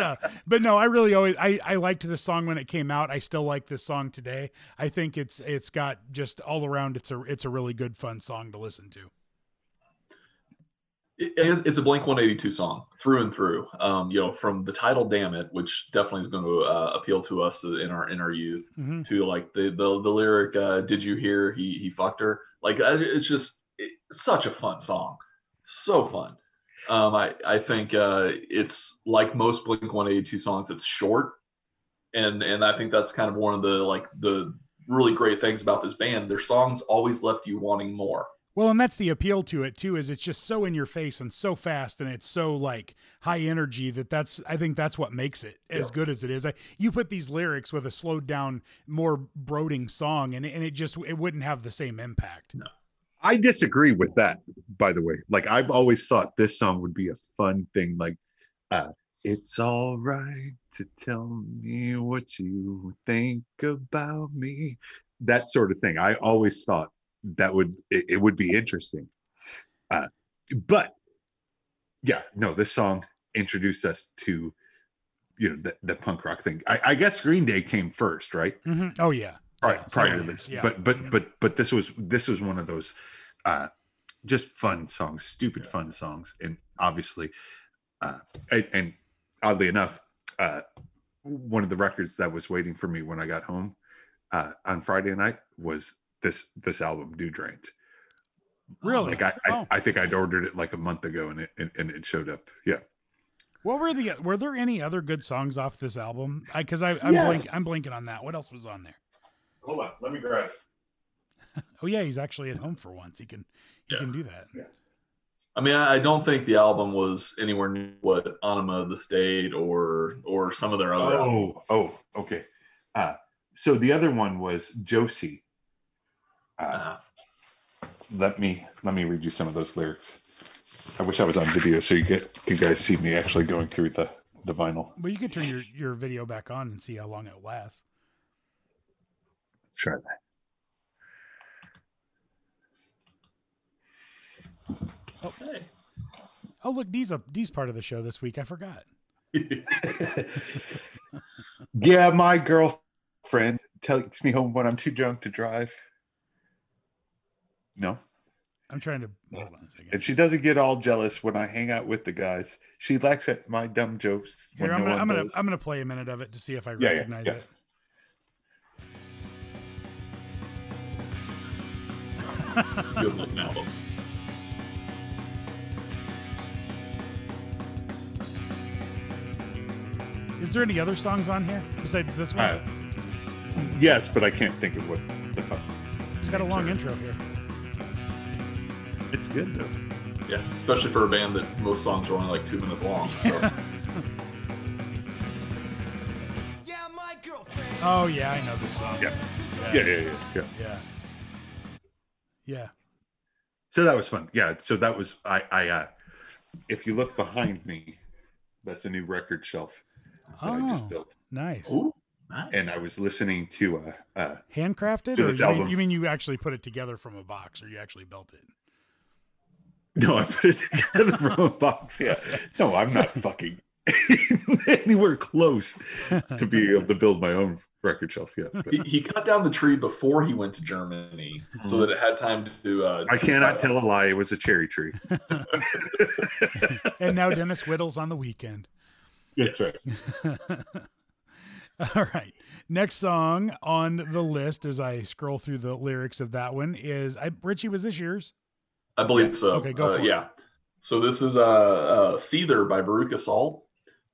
uh but no, I really always I I liked this song when it came out. I still like this song today. I think it's it's got just all around it's a it's a really good fun song to listen to. It, it- it's a Blink 182 song through and through. Um, you know, from the title "Damn It," which definitely is going to uh, appeal to us in our in our youth, Mhm. to like the the, the lyric uh, "Did you hear he he fucked her?" Like it's just it's such a fun song, so fun. Um, I I think uh, it's like most Blink 182 songs. It's short, and and I think that's kind of one of the like the really great things about this band. Their songs always left you wanting more. Well, and that's the appeal to it too is it's just so in your face and so fast and it's so like high energy that that's I think that's what makes it as Yeah. good as it is. I, you put these lyrics with a slowed down more brooding song and it- and it just it wouldn't have the same impact. I disagree with that, by the way. Like I've always thought this song would be a fun thing. Like, uh, it's all right to tell me what you think about me. That sort of thing. I always thought that would it, it would be interesting. Uh, but yeah, no, this song introduced us to you know the, the punk rock thing. I, I guess Green Day came first, right? Mhm. Oh yeah. prior, Yeah, prior to this Yeah. but but Yeah. but but this was this was one of those uh just fun songs stupid fun songs and obviously uh and, and oddly enough uh one of the records that was waiting for me when i got home uh on friday night was this this album Dude Ranch Really? like I, Oh. I i think i'd ordered it like a month ago and it and, and it showed up yeah What were the were there any other good songs off this album? I because I I'm Yes. blink, I'm blinking on that. What else was on there? hold on let me grab it Oh yeah, he's actually at home for once. He can he Yeah. can do that. yeah I mean, I I don't think the album was anywhere near what Enema of the State or or some of their other. albums. oh oh okay uh so the other one was josie uh, Uh, let me let me read you some of those lyrics. I wish I was on video so you get you guys see me actually going through the the vinyl. Well, you could turn your your video back on and see how long it lasts. Try that. hey. Oh look, Dee's up. Dee's part of the show this week. I forgot. yeah, my girlfriend takes me home when I'm too drunk to drive. No, I'm trying to hold on a second. And she doesn't get all jealous when I hang out with the guys. She laughs at my dumb jokes. Here, I'm no gonna, I'm gonna. I'm gonna play a minute of it to see if I Yeah, yeah, recognize yeah. it. It's a good looking album. Is there any other songs on here besides this one? Uh, yes, but I can't think of what the fuck. it's got a long intro here. It's good though. Yeah, especially for a band that most songs are only like two minutes long. So Yeah, my girlfriend. Oh yeah, I know this song. Yeah. yeah, Yeah, yeah, yeah, yeah. yeah. Yeah. So that was fun. Yeah. So that was I. I. uh If you look behind me, that's a new record shelf that I just Oh, built, nice. Ooh, nice. and I was listening to uh, uh Handcrafted, To or this you mean, you mean you actually put it together from a box, or you actually built it? No, I put it together from a box. Yeah. No, I'm not fucking anywhere close to being able to build my own record shelf yet. but he, he cut down the tree before he went to Germany so that it had time to. Uh, I to- cannot tell a lie. It was a cherry tree. and now Dennis whittles on the weekend. That's right. All right. Next song on the list as I scroll through the lyrics of that one is I Richie, was this yours? I believe so. Okay, go Uh, for it. Yeah. So this is uh, uh, Seether by Veruca Salt.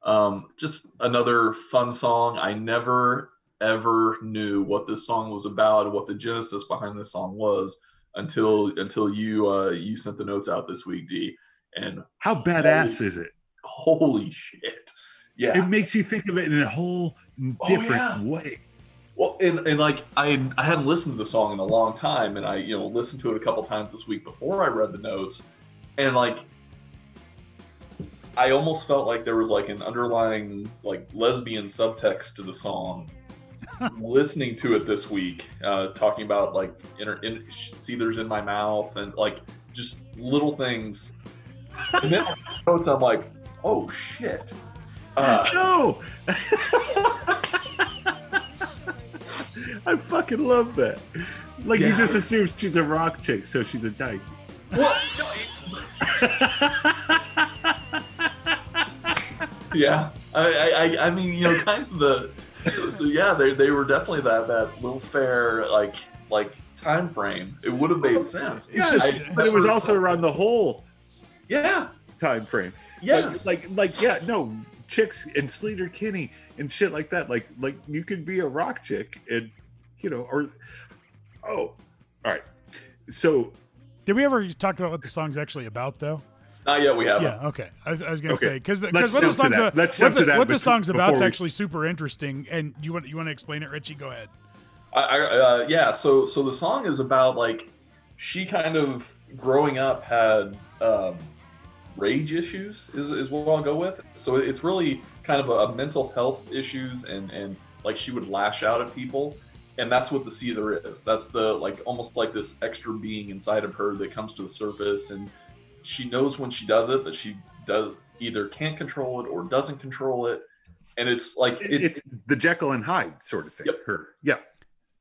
Um, just another fun song. I never ever knew what this song was about and what the genesis behind this song was until until you uh, you sent the notes out this week, D. And How badass is it? holy shit, yeah. It makes you think of it in a whole Oh, different yeah. way. Well, and, and like I I hadn't listened to the song in a long time, and I you know listened to it a couple times this week before I read the notes, and like I almost felt like there was like an underlying like lesbian subtext to the song. listening to it this week, uh, talking about like inner in, seethers in my mouth and like just little things, and then notes I'm like, oh shit. Uh, No. I fucking love that. Like you just assume she's a rock chick, so she's a dyke. well, no, it- yeah I, I I- i mean you know kind of the so, so yeah they, they were definitely that that little fair like like time frame it would have made sense It's Yeah, just, I- but it was also around the whole yeah time frame. yes Like, like, like, yeah, no, chicks and Sleater Kinney and shit like that. Like, like you could be a rock chick and, you know, or, oh, all right. So Did we ever talk about what the song's actually about though? not yet we haven't Yeah, okay. I, was- I was gonna Okay. say because because what the song's that. a- Let's what the, that what the song's about is we- actually super interesting. And you want you want to explain it, Richie? Go ahead. I, I uh, yeah so so the song is about like she kind of growing up had um, rage issues is, is what I'll go with so it's really kind of a, a mental health issues and and like she would lash out at people and that's what the seether is that's the like almost like this extra being inside of her that comes to the surface and she knows when she does it that she does either can't control it or doesn't control it and it's like it, it's the Jekyll and Hyde sort of thing. Yep. Her, yeah.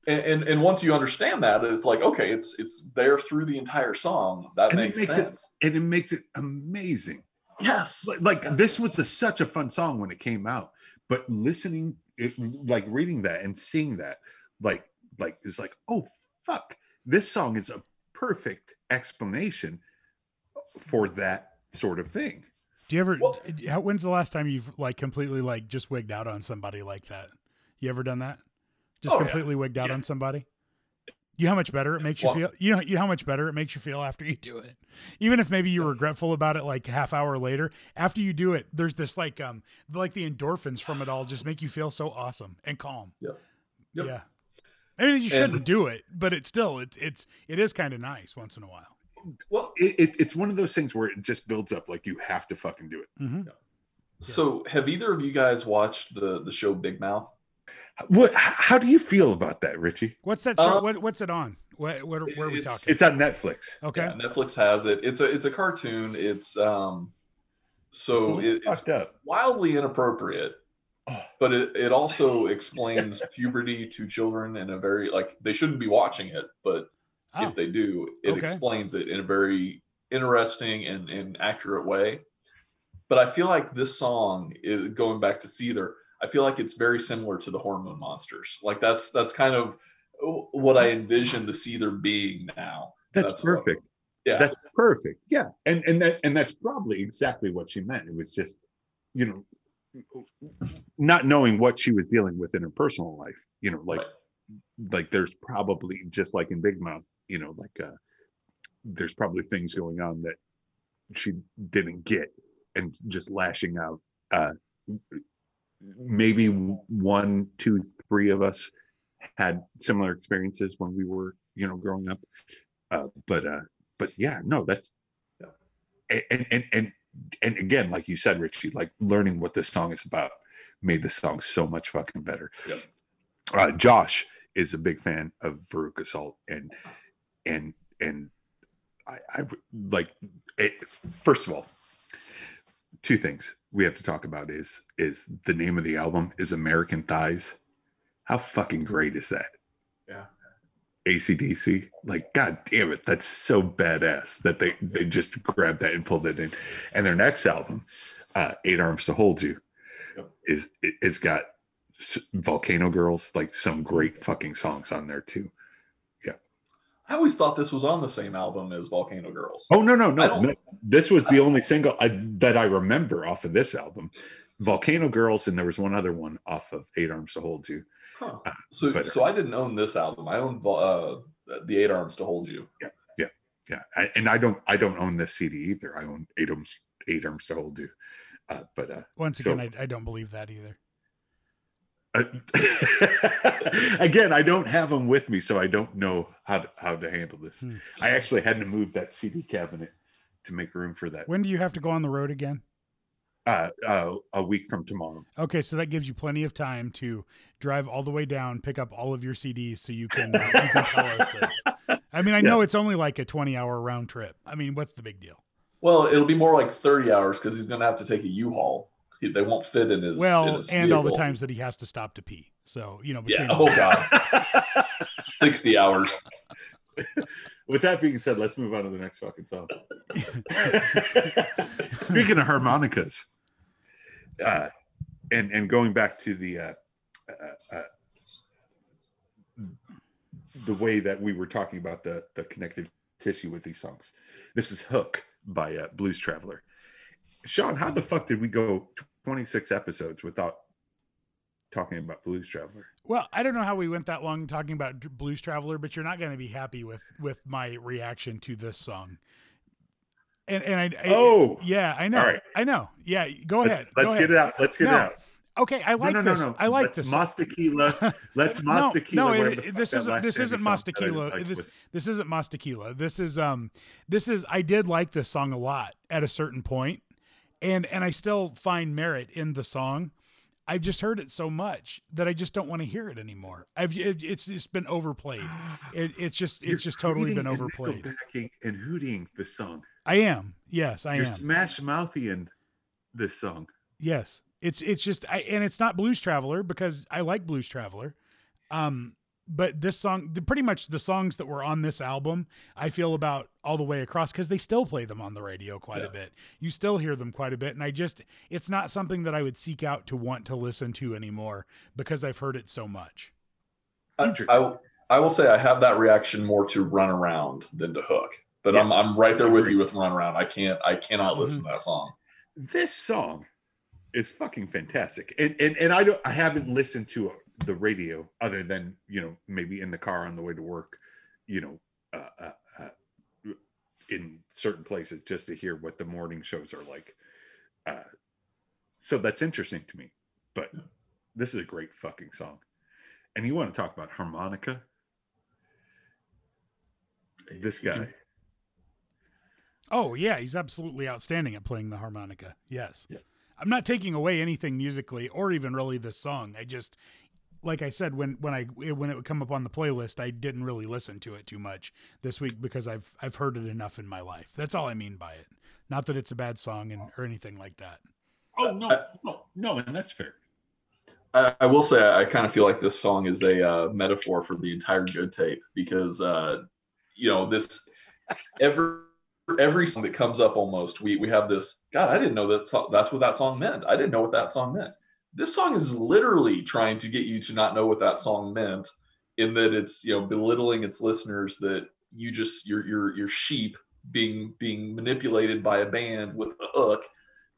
and, and and once you understand that it's like okay it's it's there through the entire song that And it makes, makes it- sense And it makes it amazing. yes like, like this was a, such a fun song when it came out but listening it, like reading that and seeing that like like it's like oh fuck this song is a perfect explanation for that sort of thing Do you ever? Well- how, when's the last time you've like completely like just wigged out on somebody like that? You ever done that? Just Oh, yeah. completely wigged out Yeah. on somebody? You know how much better it makes you Well- feel. You know, you know how much better it makes you feel after you do it. Even if maybe you're regretful about it, like half hour later, after you do it, there's this like um like the endorphins from it all just make you feel so awesome and calm. yeah Yep. Yeah. I mean, you shouldn't And- do it, but it's still it's it's it is kind of nice once in a while. well it, it, it's one of those things where it just builds up like you have to fucking do it hmm so have either of you guys watched the the show big mouth what how do you feel about that richie What's that show? Uh, what what's it on? What, what where are we talking? it's on netflix Okay. yeah, netflix has it it's a it's a cartoon it's um so it, it's up wildly inappropriate. But it, it also explains puberty to children in a very like they shouldn't be watching it but Oh. if they do, it Okay. explains it in a very interesting and, and accurate way. But I feel like this song is going back to Seether. I feel like it's very similar to the Hormone Monsters. Like that's that's kind of what I envision the Seether being now. That's, That's what- perfect. Yeah. That's perfect. Yeah. And and that and that's probably exactly what she meant. It was just, you know, not knowing what she was dealing with in her personal life. You know, like Right. like there's probably just like in Big Mouth, you know, like uh there's probably things going on that she didn't get and just lashing out. Uh maybe one, two, three of us had similar experiences when we were, you know, growing up. Uh, but uh, but yeah, no, that's and and and and again, like you said, Richie, like learning what this song is about made the song so much fucking better. Yep. Uh, Josh is a big fan of Veruca Salt, and and and I, I like it. First of all, two things we have to talk about is is the name of the album is American Thighs. How fucking great is that? ACDC. Like, god damn it, that's so badass that they they just grabbed that and pulled it in. And their next album, uh, Eight Arms to Hold You, Yep. is it, it's got Volcano Girls, like some great fucking songs on there too. Yeah, I always thought this was on the same album as Volcano Girls. Oh no, no, no, no. This was the only single I, that I remember off of this album. Volcano Girls, and there was one other one off of Eight Arms to Hold You. Huh. Uh, So, but- so I didn't own this album. I owned uh, the Eight Arms to Hold You. Yeah, yeah, yeah. I, and I don't, I don't own this CD either. I own Eight Arms, Eight Arms to Hold You. Uh, but uh, Once So- again, I, I don't believe that either. uh, again, I don't have them with me, so I don't know how to, how to handle this. Hmm. I actually had to move that CD cabinet to make room for that. When do you have to go on the road again? Uh, uh, a week from tomorrow. Okay, so that gives you plenty of time to drive all the way down, pick up all of your CDs, so you can uh, you can tell us this. I mean, I know it's only like a twenty-hour round trip. I mean, what's the big deal? Well, it'll be more like 30 hours because he's going to have to take a U-Haul. He- They won't fit in his. in Well, his and all the times that he has to stop to pee. So you know, between Yeah. between Oh God. 60 hours. With that being said, let's move on to the next fucking song. Speaking of harmonicas, uh, and and going back to the uh, uh, uh, the way that we were talking about the the connective tissue with these songs, this is "Hook" by uh, Blues Traveler. Sean, how the fuck did we go 26 episodes without talking about Blues Traveler? Well, I don't know how we went that long talking about Blues Traveler, but you're not going to be happy with with my reaction to this song. And and I, I Oh! yeah, I know, All right. I know. Yeah, go ahead. Let's go get ahead. it out. Let's get No, it out. Okay, I like no, no, this. no, no. I like Let's this. Mas tequila. Let's no, mas tequila. no, it- this isn't this isn't mas tequila. This was- this isn't mas tequila. This is um this is I did like this song a lot at a certain point, and and I still find merit in the song. I've just heard it so much that I just don't want to hear it anymore. I've it, it's just been overplayed. It, it's just You're it's just totally been overplayed. and hooting the song. I am. Yes, I You're am. smash mouthy and this song. Yes, it's it's just I and it's not Blues Traveler because I like Blues Traveler, um, but this song, the, pretty much the songs that were on this album, I feel about all the way across because they still play them on the radio quite a bit. You still hear them quite a bit, and I just it's not something that I would seek out to want to listen to anymore because I've heard it so much. I, I, I will say I have that reaction more to Run Around than to Hook. But I'm, I'm right there with you with Run Around. I can't I cannot listen Mm-hmm. to that song. This song is fucking fantastic. And and, and I don't I haven't listened to the radio other than, you know, maybe in the car on the way to work, you know, uh, uh, uh, in certain places just to hear what the morning shows are like. Uh, so that's interesting to me. But this is a great fucking song. And you want to talk about harmonica? This guy. Oh yeah, he's absolutely outstanding at playing the harmonica. Yes. Yeah. I'm not taking away anything musically or even really this song. I just like I said when when I when it would come up on the playlist, I didn't really listen to it too much this week because I've I've heard it enough in my life. That's all I mean by it. Not that it's a bad song and or anything like that. Oh no, I- no, no, and that's fair. I, I will say I kind of feel like this song is a uh, metaphor for the entire good tape because uh, you know this every every song that comes up almost we we have this god i didn't know that song, that's what that song meant i didn't know what that song meant this song is literally trying to get you to not know what that song meant in that it's you know belittling its listeners that you just you're you're you're sheep being being manipulated by a band with a hook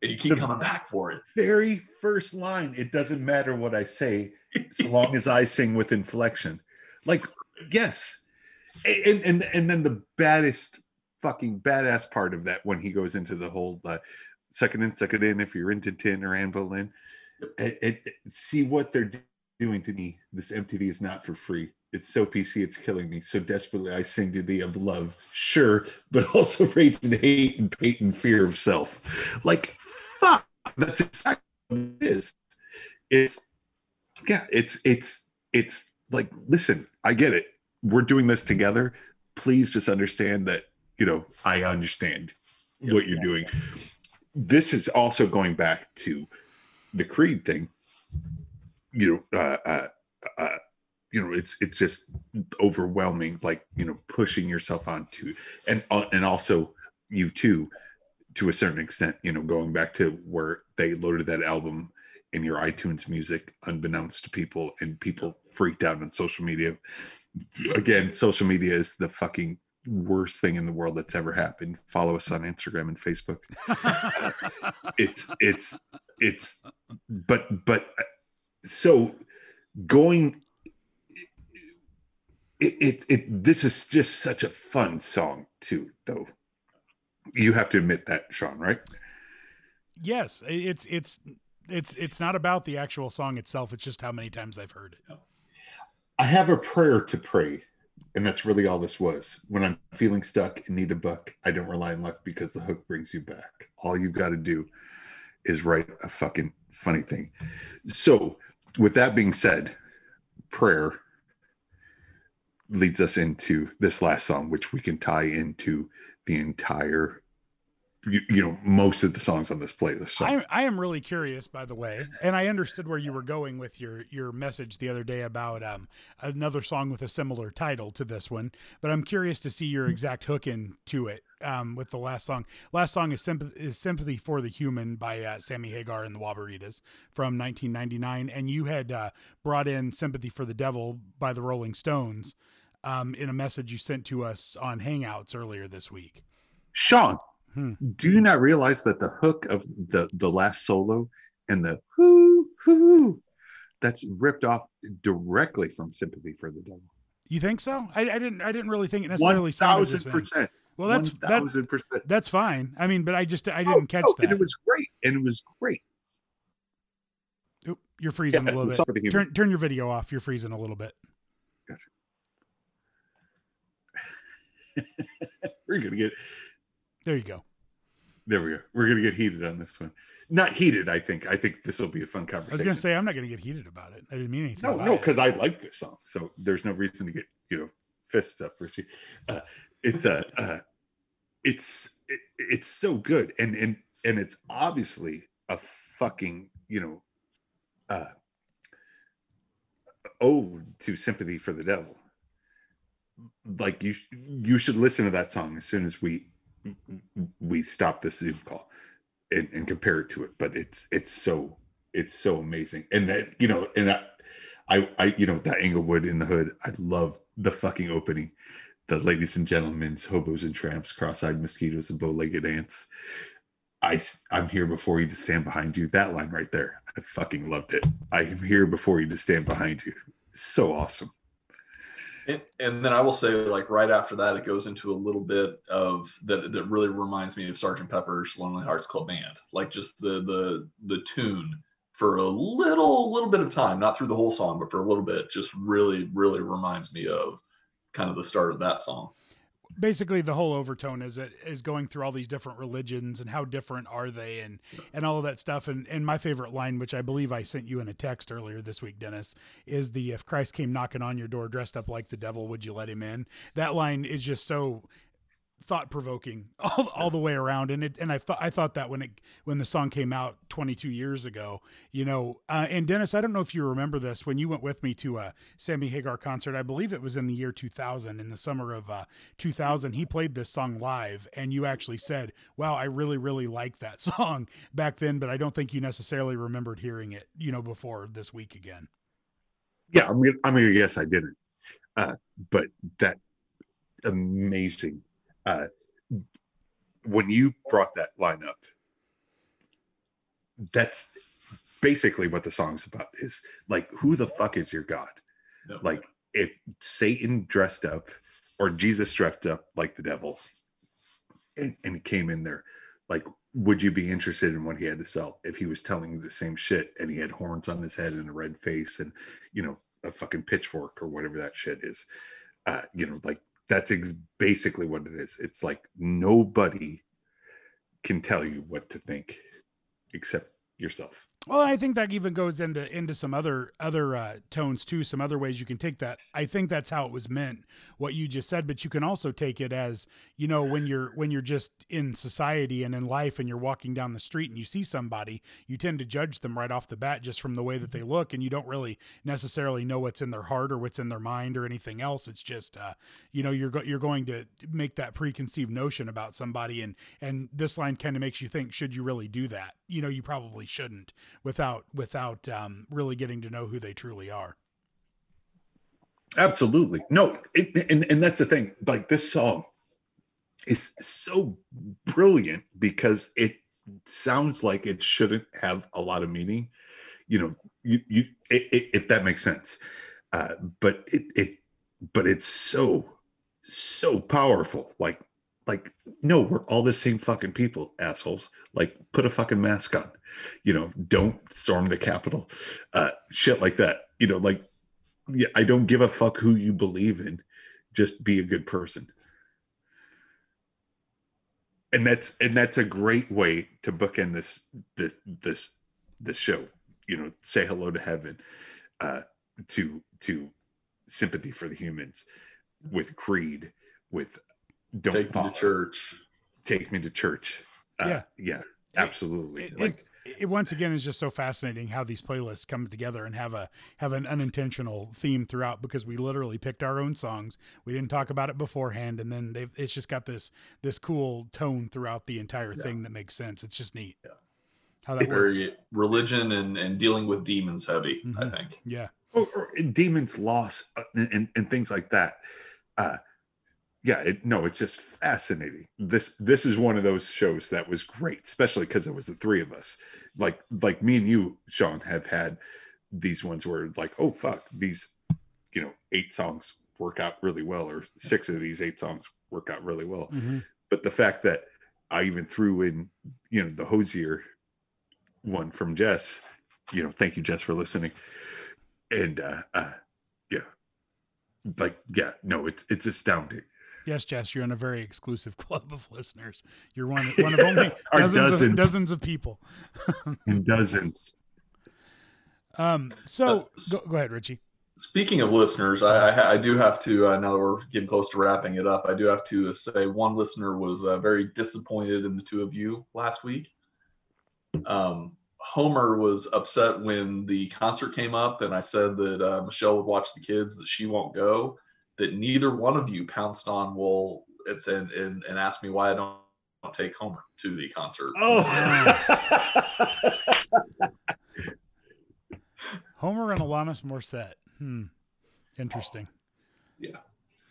and you keep The- coming back for it Very first line. It doesn't matter what I say, as long as I sing with inflection. Like, yes. And and and then the baddest fucking badass part of that when he goes into the whole uh, second in, second in, if you're into tin or Anne Boleyn. It, it, see what they're doing to me. This MTV is not for free. It's so PC, it's killing me. So desperately, I sing to thee of love, sure, but also rage and hate and pain and fear of self. Like, fuck, that's exactly what it is. It's, yeah, it's, it's, it's like, listen, I get it. We're doing this together. Please just understand that, you know, I understand Yep. what you're doing. This is also going back to the Creed thing. You know, uh, uh, uh, you know, it's it's just overwhelming. Like you know, pushing yourself onto, and uh, and also you too, to a certain extent. You know, going back to where they loaded that album in your iTunes music, unbeknownst to people, and people freaked out on social media. Again, social media is the fucking worst thing in the world that's ever happened. Follow us on Instagram and Facebook it's it's it's but but uh, so going it, it it this is just such a fun song too though you have to admit that sean right yes, it's it's it's it's not about the actual song itself. It's just how many times I've heard it. i have a prayer to pray and that's really all this was. When i'm feeling stuck and need a buck i don't rely on luck because the hook brings you back. All you've got to do is write a fucking funny thing. So with that being said prayer leads us into this last song which we can tie into the entire you, you know most of the songs on this playlist so I, I am really curious, by the way, and I understood where you were going with your your message the other day about um, another song with a similar title to this one. But I'm curious to see your exact hook into it um, with the last song. Last song is, Symp- is "Sympathy for the Human" by uh, Sammy Hagar and the Waboritas from 1999, and you had uh, brought in "Sympathy for the Devil" by the Rolling Stones um, in a message you sent to us on Hangouts earlier this week. Sean, Hmm. do you not realize that the hook of the the last solo and the whoo whoo that's ripped off directly from Sympathy for the Devil? You think so? I, I didn't. I didn't really think it necessarily One thousand percent. Well, that's that, that's fine. I mean, but I just I Oh, didn't catch oh, that. And it was great. And it was great. Oop, you're freezing a little bit. song of the human. Turn turn your video off. You're freezing a little bit. Gotcha. we're gonna get There you go. there we go we're gonna get heated on this one not heated i think i think this will be a fun conversation. I was gonna say I'm not gonna get heated about it. I didn't mean anything. No, no, because I like this song, so there's no reason to get you know fists up. Richie. Uh, it's a, uh, it's it, it's so good, and and and it's obviously a fucking you know, uh, ode to sympathy for the devil. Like you, you should listen to that song as soon as we we stop this Zoom call and, and compare it to it. But it's it's so it's so amazing, and that you know, and I, I, I you know that Englewood in the hood. I love the fucking opening. The ladies and gentlemen's hobos and tramps, cross-eyed mosquitoes and bow-legged ants. I I'm here before you to stand behind you. That line right there, I fucking loved it. I am here before you to stand behind you. So awesome. And, then I will say, like right after that, it goes into a little bit of that that really reminds me of Sergeant Pepper's Lonely Hearts Club Band, like just the the the tune for a little little bit of time, not through the whole song, but for a little bit, just really really reminds me of kind of the start of that song. Basically the whole overtone is it is going through all these different religions and how different are they and and all of that stuff. And and my favorite line which i believe i sent you in a text earlier this week dennis is the if christ came knocking on your door dressed up like the devil would you let him in? That line is just so thought provoking all, all the way around and it and I thought I thought that when it when the song came out 22 years ago you know uh, and Dennis I don't know if you remember this when you went with me to a Sammy Hagar concert I believe it was in the year 2000 in the summer of uh, 2000 he played this song live and you actually said wow I really really like that song back then but I don't think you necessarily remembered hearing it you know before this week again Yeah, I mean, gonna, I'm gonna I didn't. Uh, but that amazing. Uh, when you brought that line up, that's basically what the song's about. Is like, who the fuck is your God? Yep. Like, if Satan dressed up or Jesus dressed up like the devil, and, and came in there, like, would you be interested in what he had to sell if he was telling you the same shit and he had horns on his head and a red face and you know a fucking pitchfork or whatever that shit is uh you know like that's ex- basically what it is. It's like nobody can tell you what to think except yourself Well, I think that even goes into into some other other uh, tones too. Some other ways you can take that. I think that's how it was meant. What you just said, but you can also take it as you know when you're when you're just in society and in life and you're walking down the street and you see somebody, you tend to judge them right off the bat just from the way that they look, and you don't really necessarily know what's in their heart or what's in their mind or anything else. It's just uh, you know you're go- you're going to make that preconceived notion about somebody, and and this line kind of makes you think: should you really do that? You know, you probably shouldn't without without um, really getting to know who they truly are. Absolutely. No, it, and and that's the thing. Like this song is so brilliant because it sounds like it shouldn't have a lot of meaning. You know, you you it, it, if that makes sense. Uh, but it it but it's so so powerful. Like like no, we're all the same fucking people, assholes. Like put a fucking mask on. You know, don't storm the Capitol. Uh, shit like that. You know, like yeah, I don't give a fuck who you believe in. Just be a good person. And that's and that's a great way to bookend this this this this show. You know, say hello to heaven, uh, to to sympathy for the humans, with creed, with don't Take me to church. take me to church. Uh, Yeah. yeah, absolutely. It, like it, it once again is just so fascinating how these playlists come together and have a have an unintentional theme throughout because we literally picked our own songs. We didn't talk about it beforehand, and then they've it's just got this this cool tone throughout the entire thing that makes sense. It's just neat. Yeah. How that works. Very religion and, and dealing with demons heavy, I Mhm. think. Yeah. or, or demons loss uh, and, and, and things like that uh yeah it, no it's just fascinating this this is one of those shows that was great especially because it was the three of us like like me and you sean have had these ones where like oh fuck these you know eight songs work out really well or six of these eight songs work out really well Mhm. but the fact that I even threw in, you know, the Hozier one from Jess, you know, thank you, Jess, for listening. And uh, uh yeah, like yeah, no, it's it's astounding. Yes, Jess, you're in a very exclusive club of listeners. You're one one of only Our dozens of, dozens. dozens of people. And dozens. Um. So Uh, go, go ahead, Richie. Speaking of listeners, I, I, I do have to, uh, now that we're getting close to wrapping it up, I do have to say one listener was uh, very disappointed in the two of you last week. Um, Homer was upset when the concert came up, and I said that uh, Michelle would watch the kids, that she won't go, that neither one of you pounced on, will it's and, and, and asked me why I don't, don't take Homer to the concert. Oh, Homer and Alanis Morissette. Hmm. Interesting. Yeah.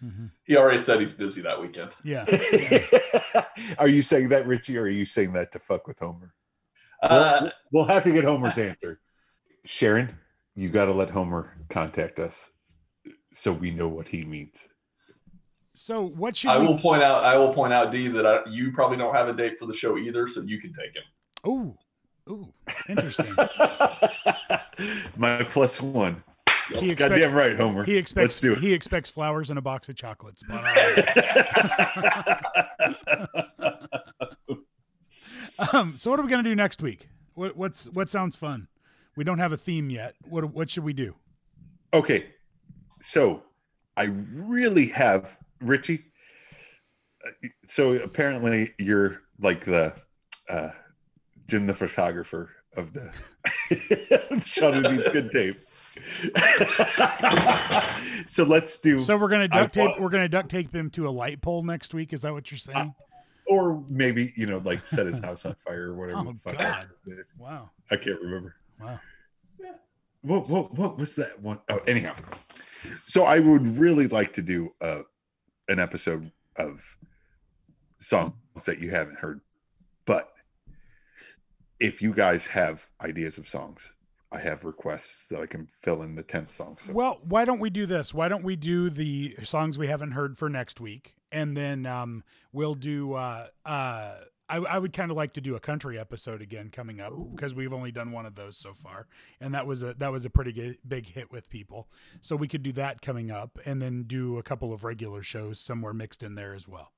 hmm He already said he's busy that weekend. Yeah. are you saying that, Richie, or are you saying that to fuck with Homer? Uh, We'll have to get Homer's answer. Sharon, you got to let Homer contact us so we know what he means. So what should I we? will point out. I will point out, D, that I, you probably don't have a date for the show either, so you can take him. Oh, ooh, interesting. My plus one. He expects, Goddamn right, Homer. he expects Let's do it. he expects flowers and a box of chocolates. But, uh, um, so what are we gonna do next week? What what's what sounds fun? We don't have a theme yet. What what should we do? okay, so I really have Richie. so apparently you're like the uh Jim the photographer of the Dee's good tape. so let's do So we're gonna duct tape. want- We're gonna duct tape him to a light pole next week. Is that what you're saying? or maybe you know like set his house on fire or whatever Oh, the fuck God. wow. I can't remember. Wow. What what what was that one? Oh, anyhow. So I would really like to do uh an episode of songs that you haven't heard. But if you guys have ideas of songs, I have requests that I can fill in the 10th song. So Well, why don't we do this? Why don't we do the songs we haven't heard for next week, and then um, we'll do. Uh, uh, I, I would kind of like to do a country episode again coming up because we've only done one of those so far, and that was a that was a pretty g- big hit with people. So we could do that coming up, and then do a couple of regular shows somewhere mixed in there as well.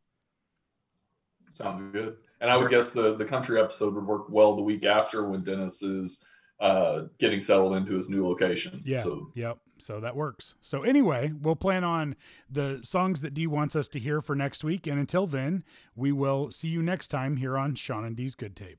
Sounds good. And I would guess the the country episode would work well the week after when Dennis is uh, getting settled into his new location. Yeah. So Yep. So that works. So anyway, we'll plan on the songs that Dee wants us to hear for next week. And until then, we will see you next time here on Sean and Dee's Good Tape.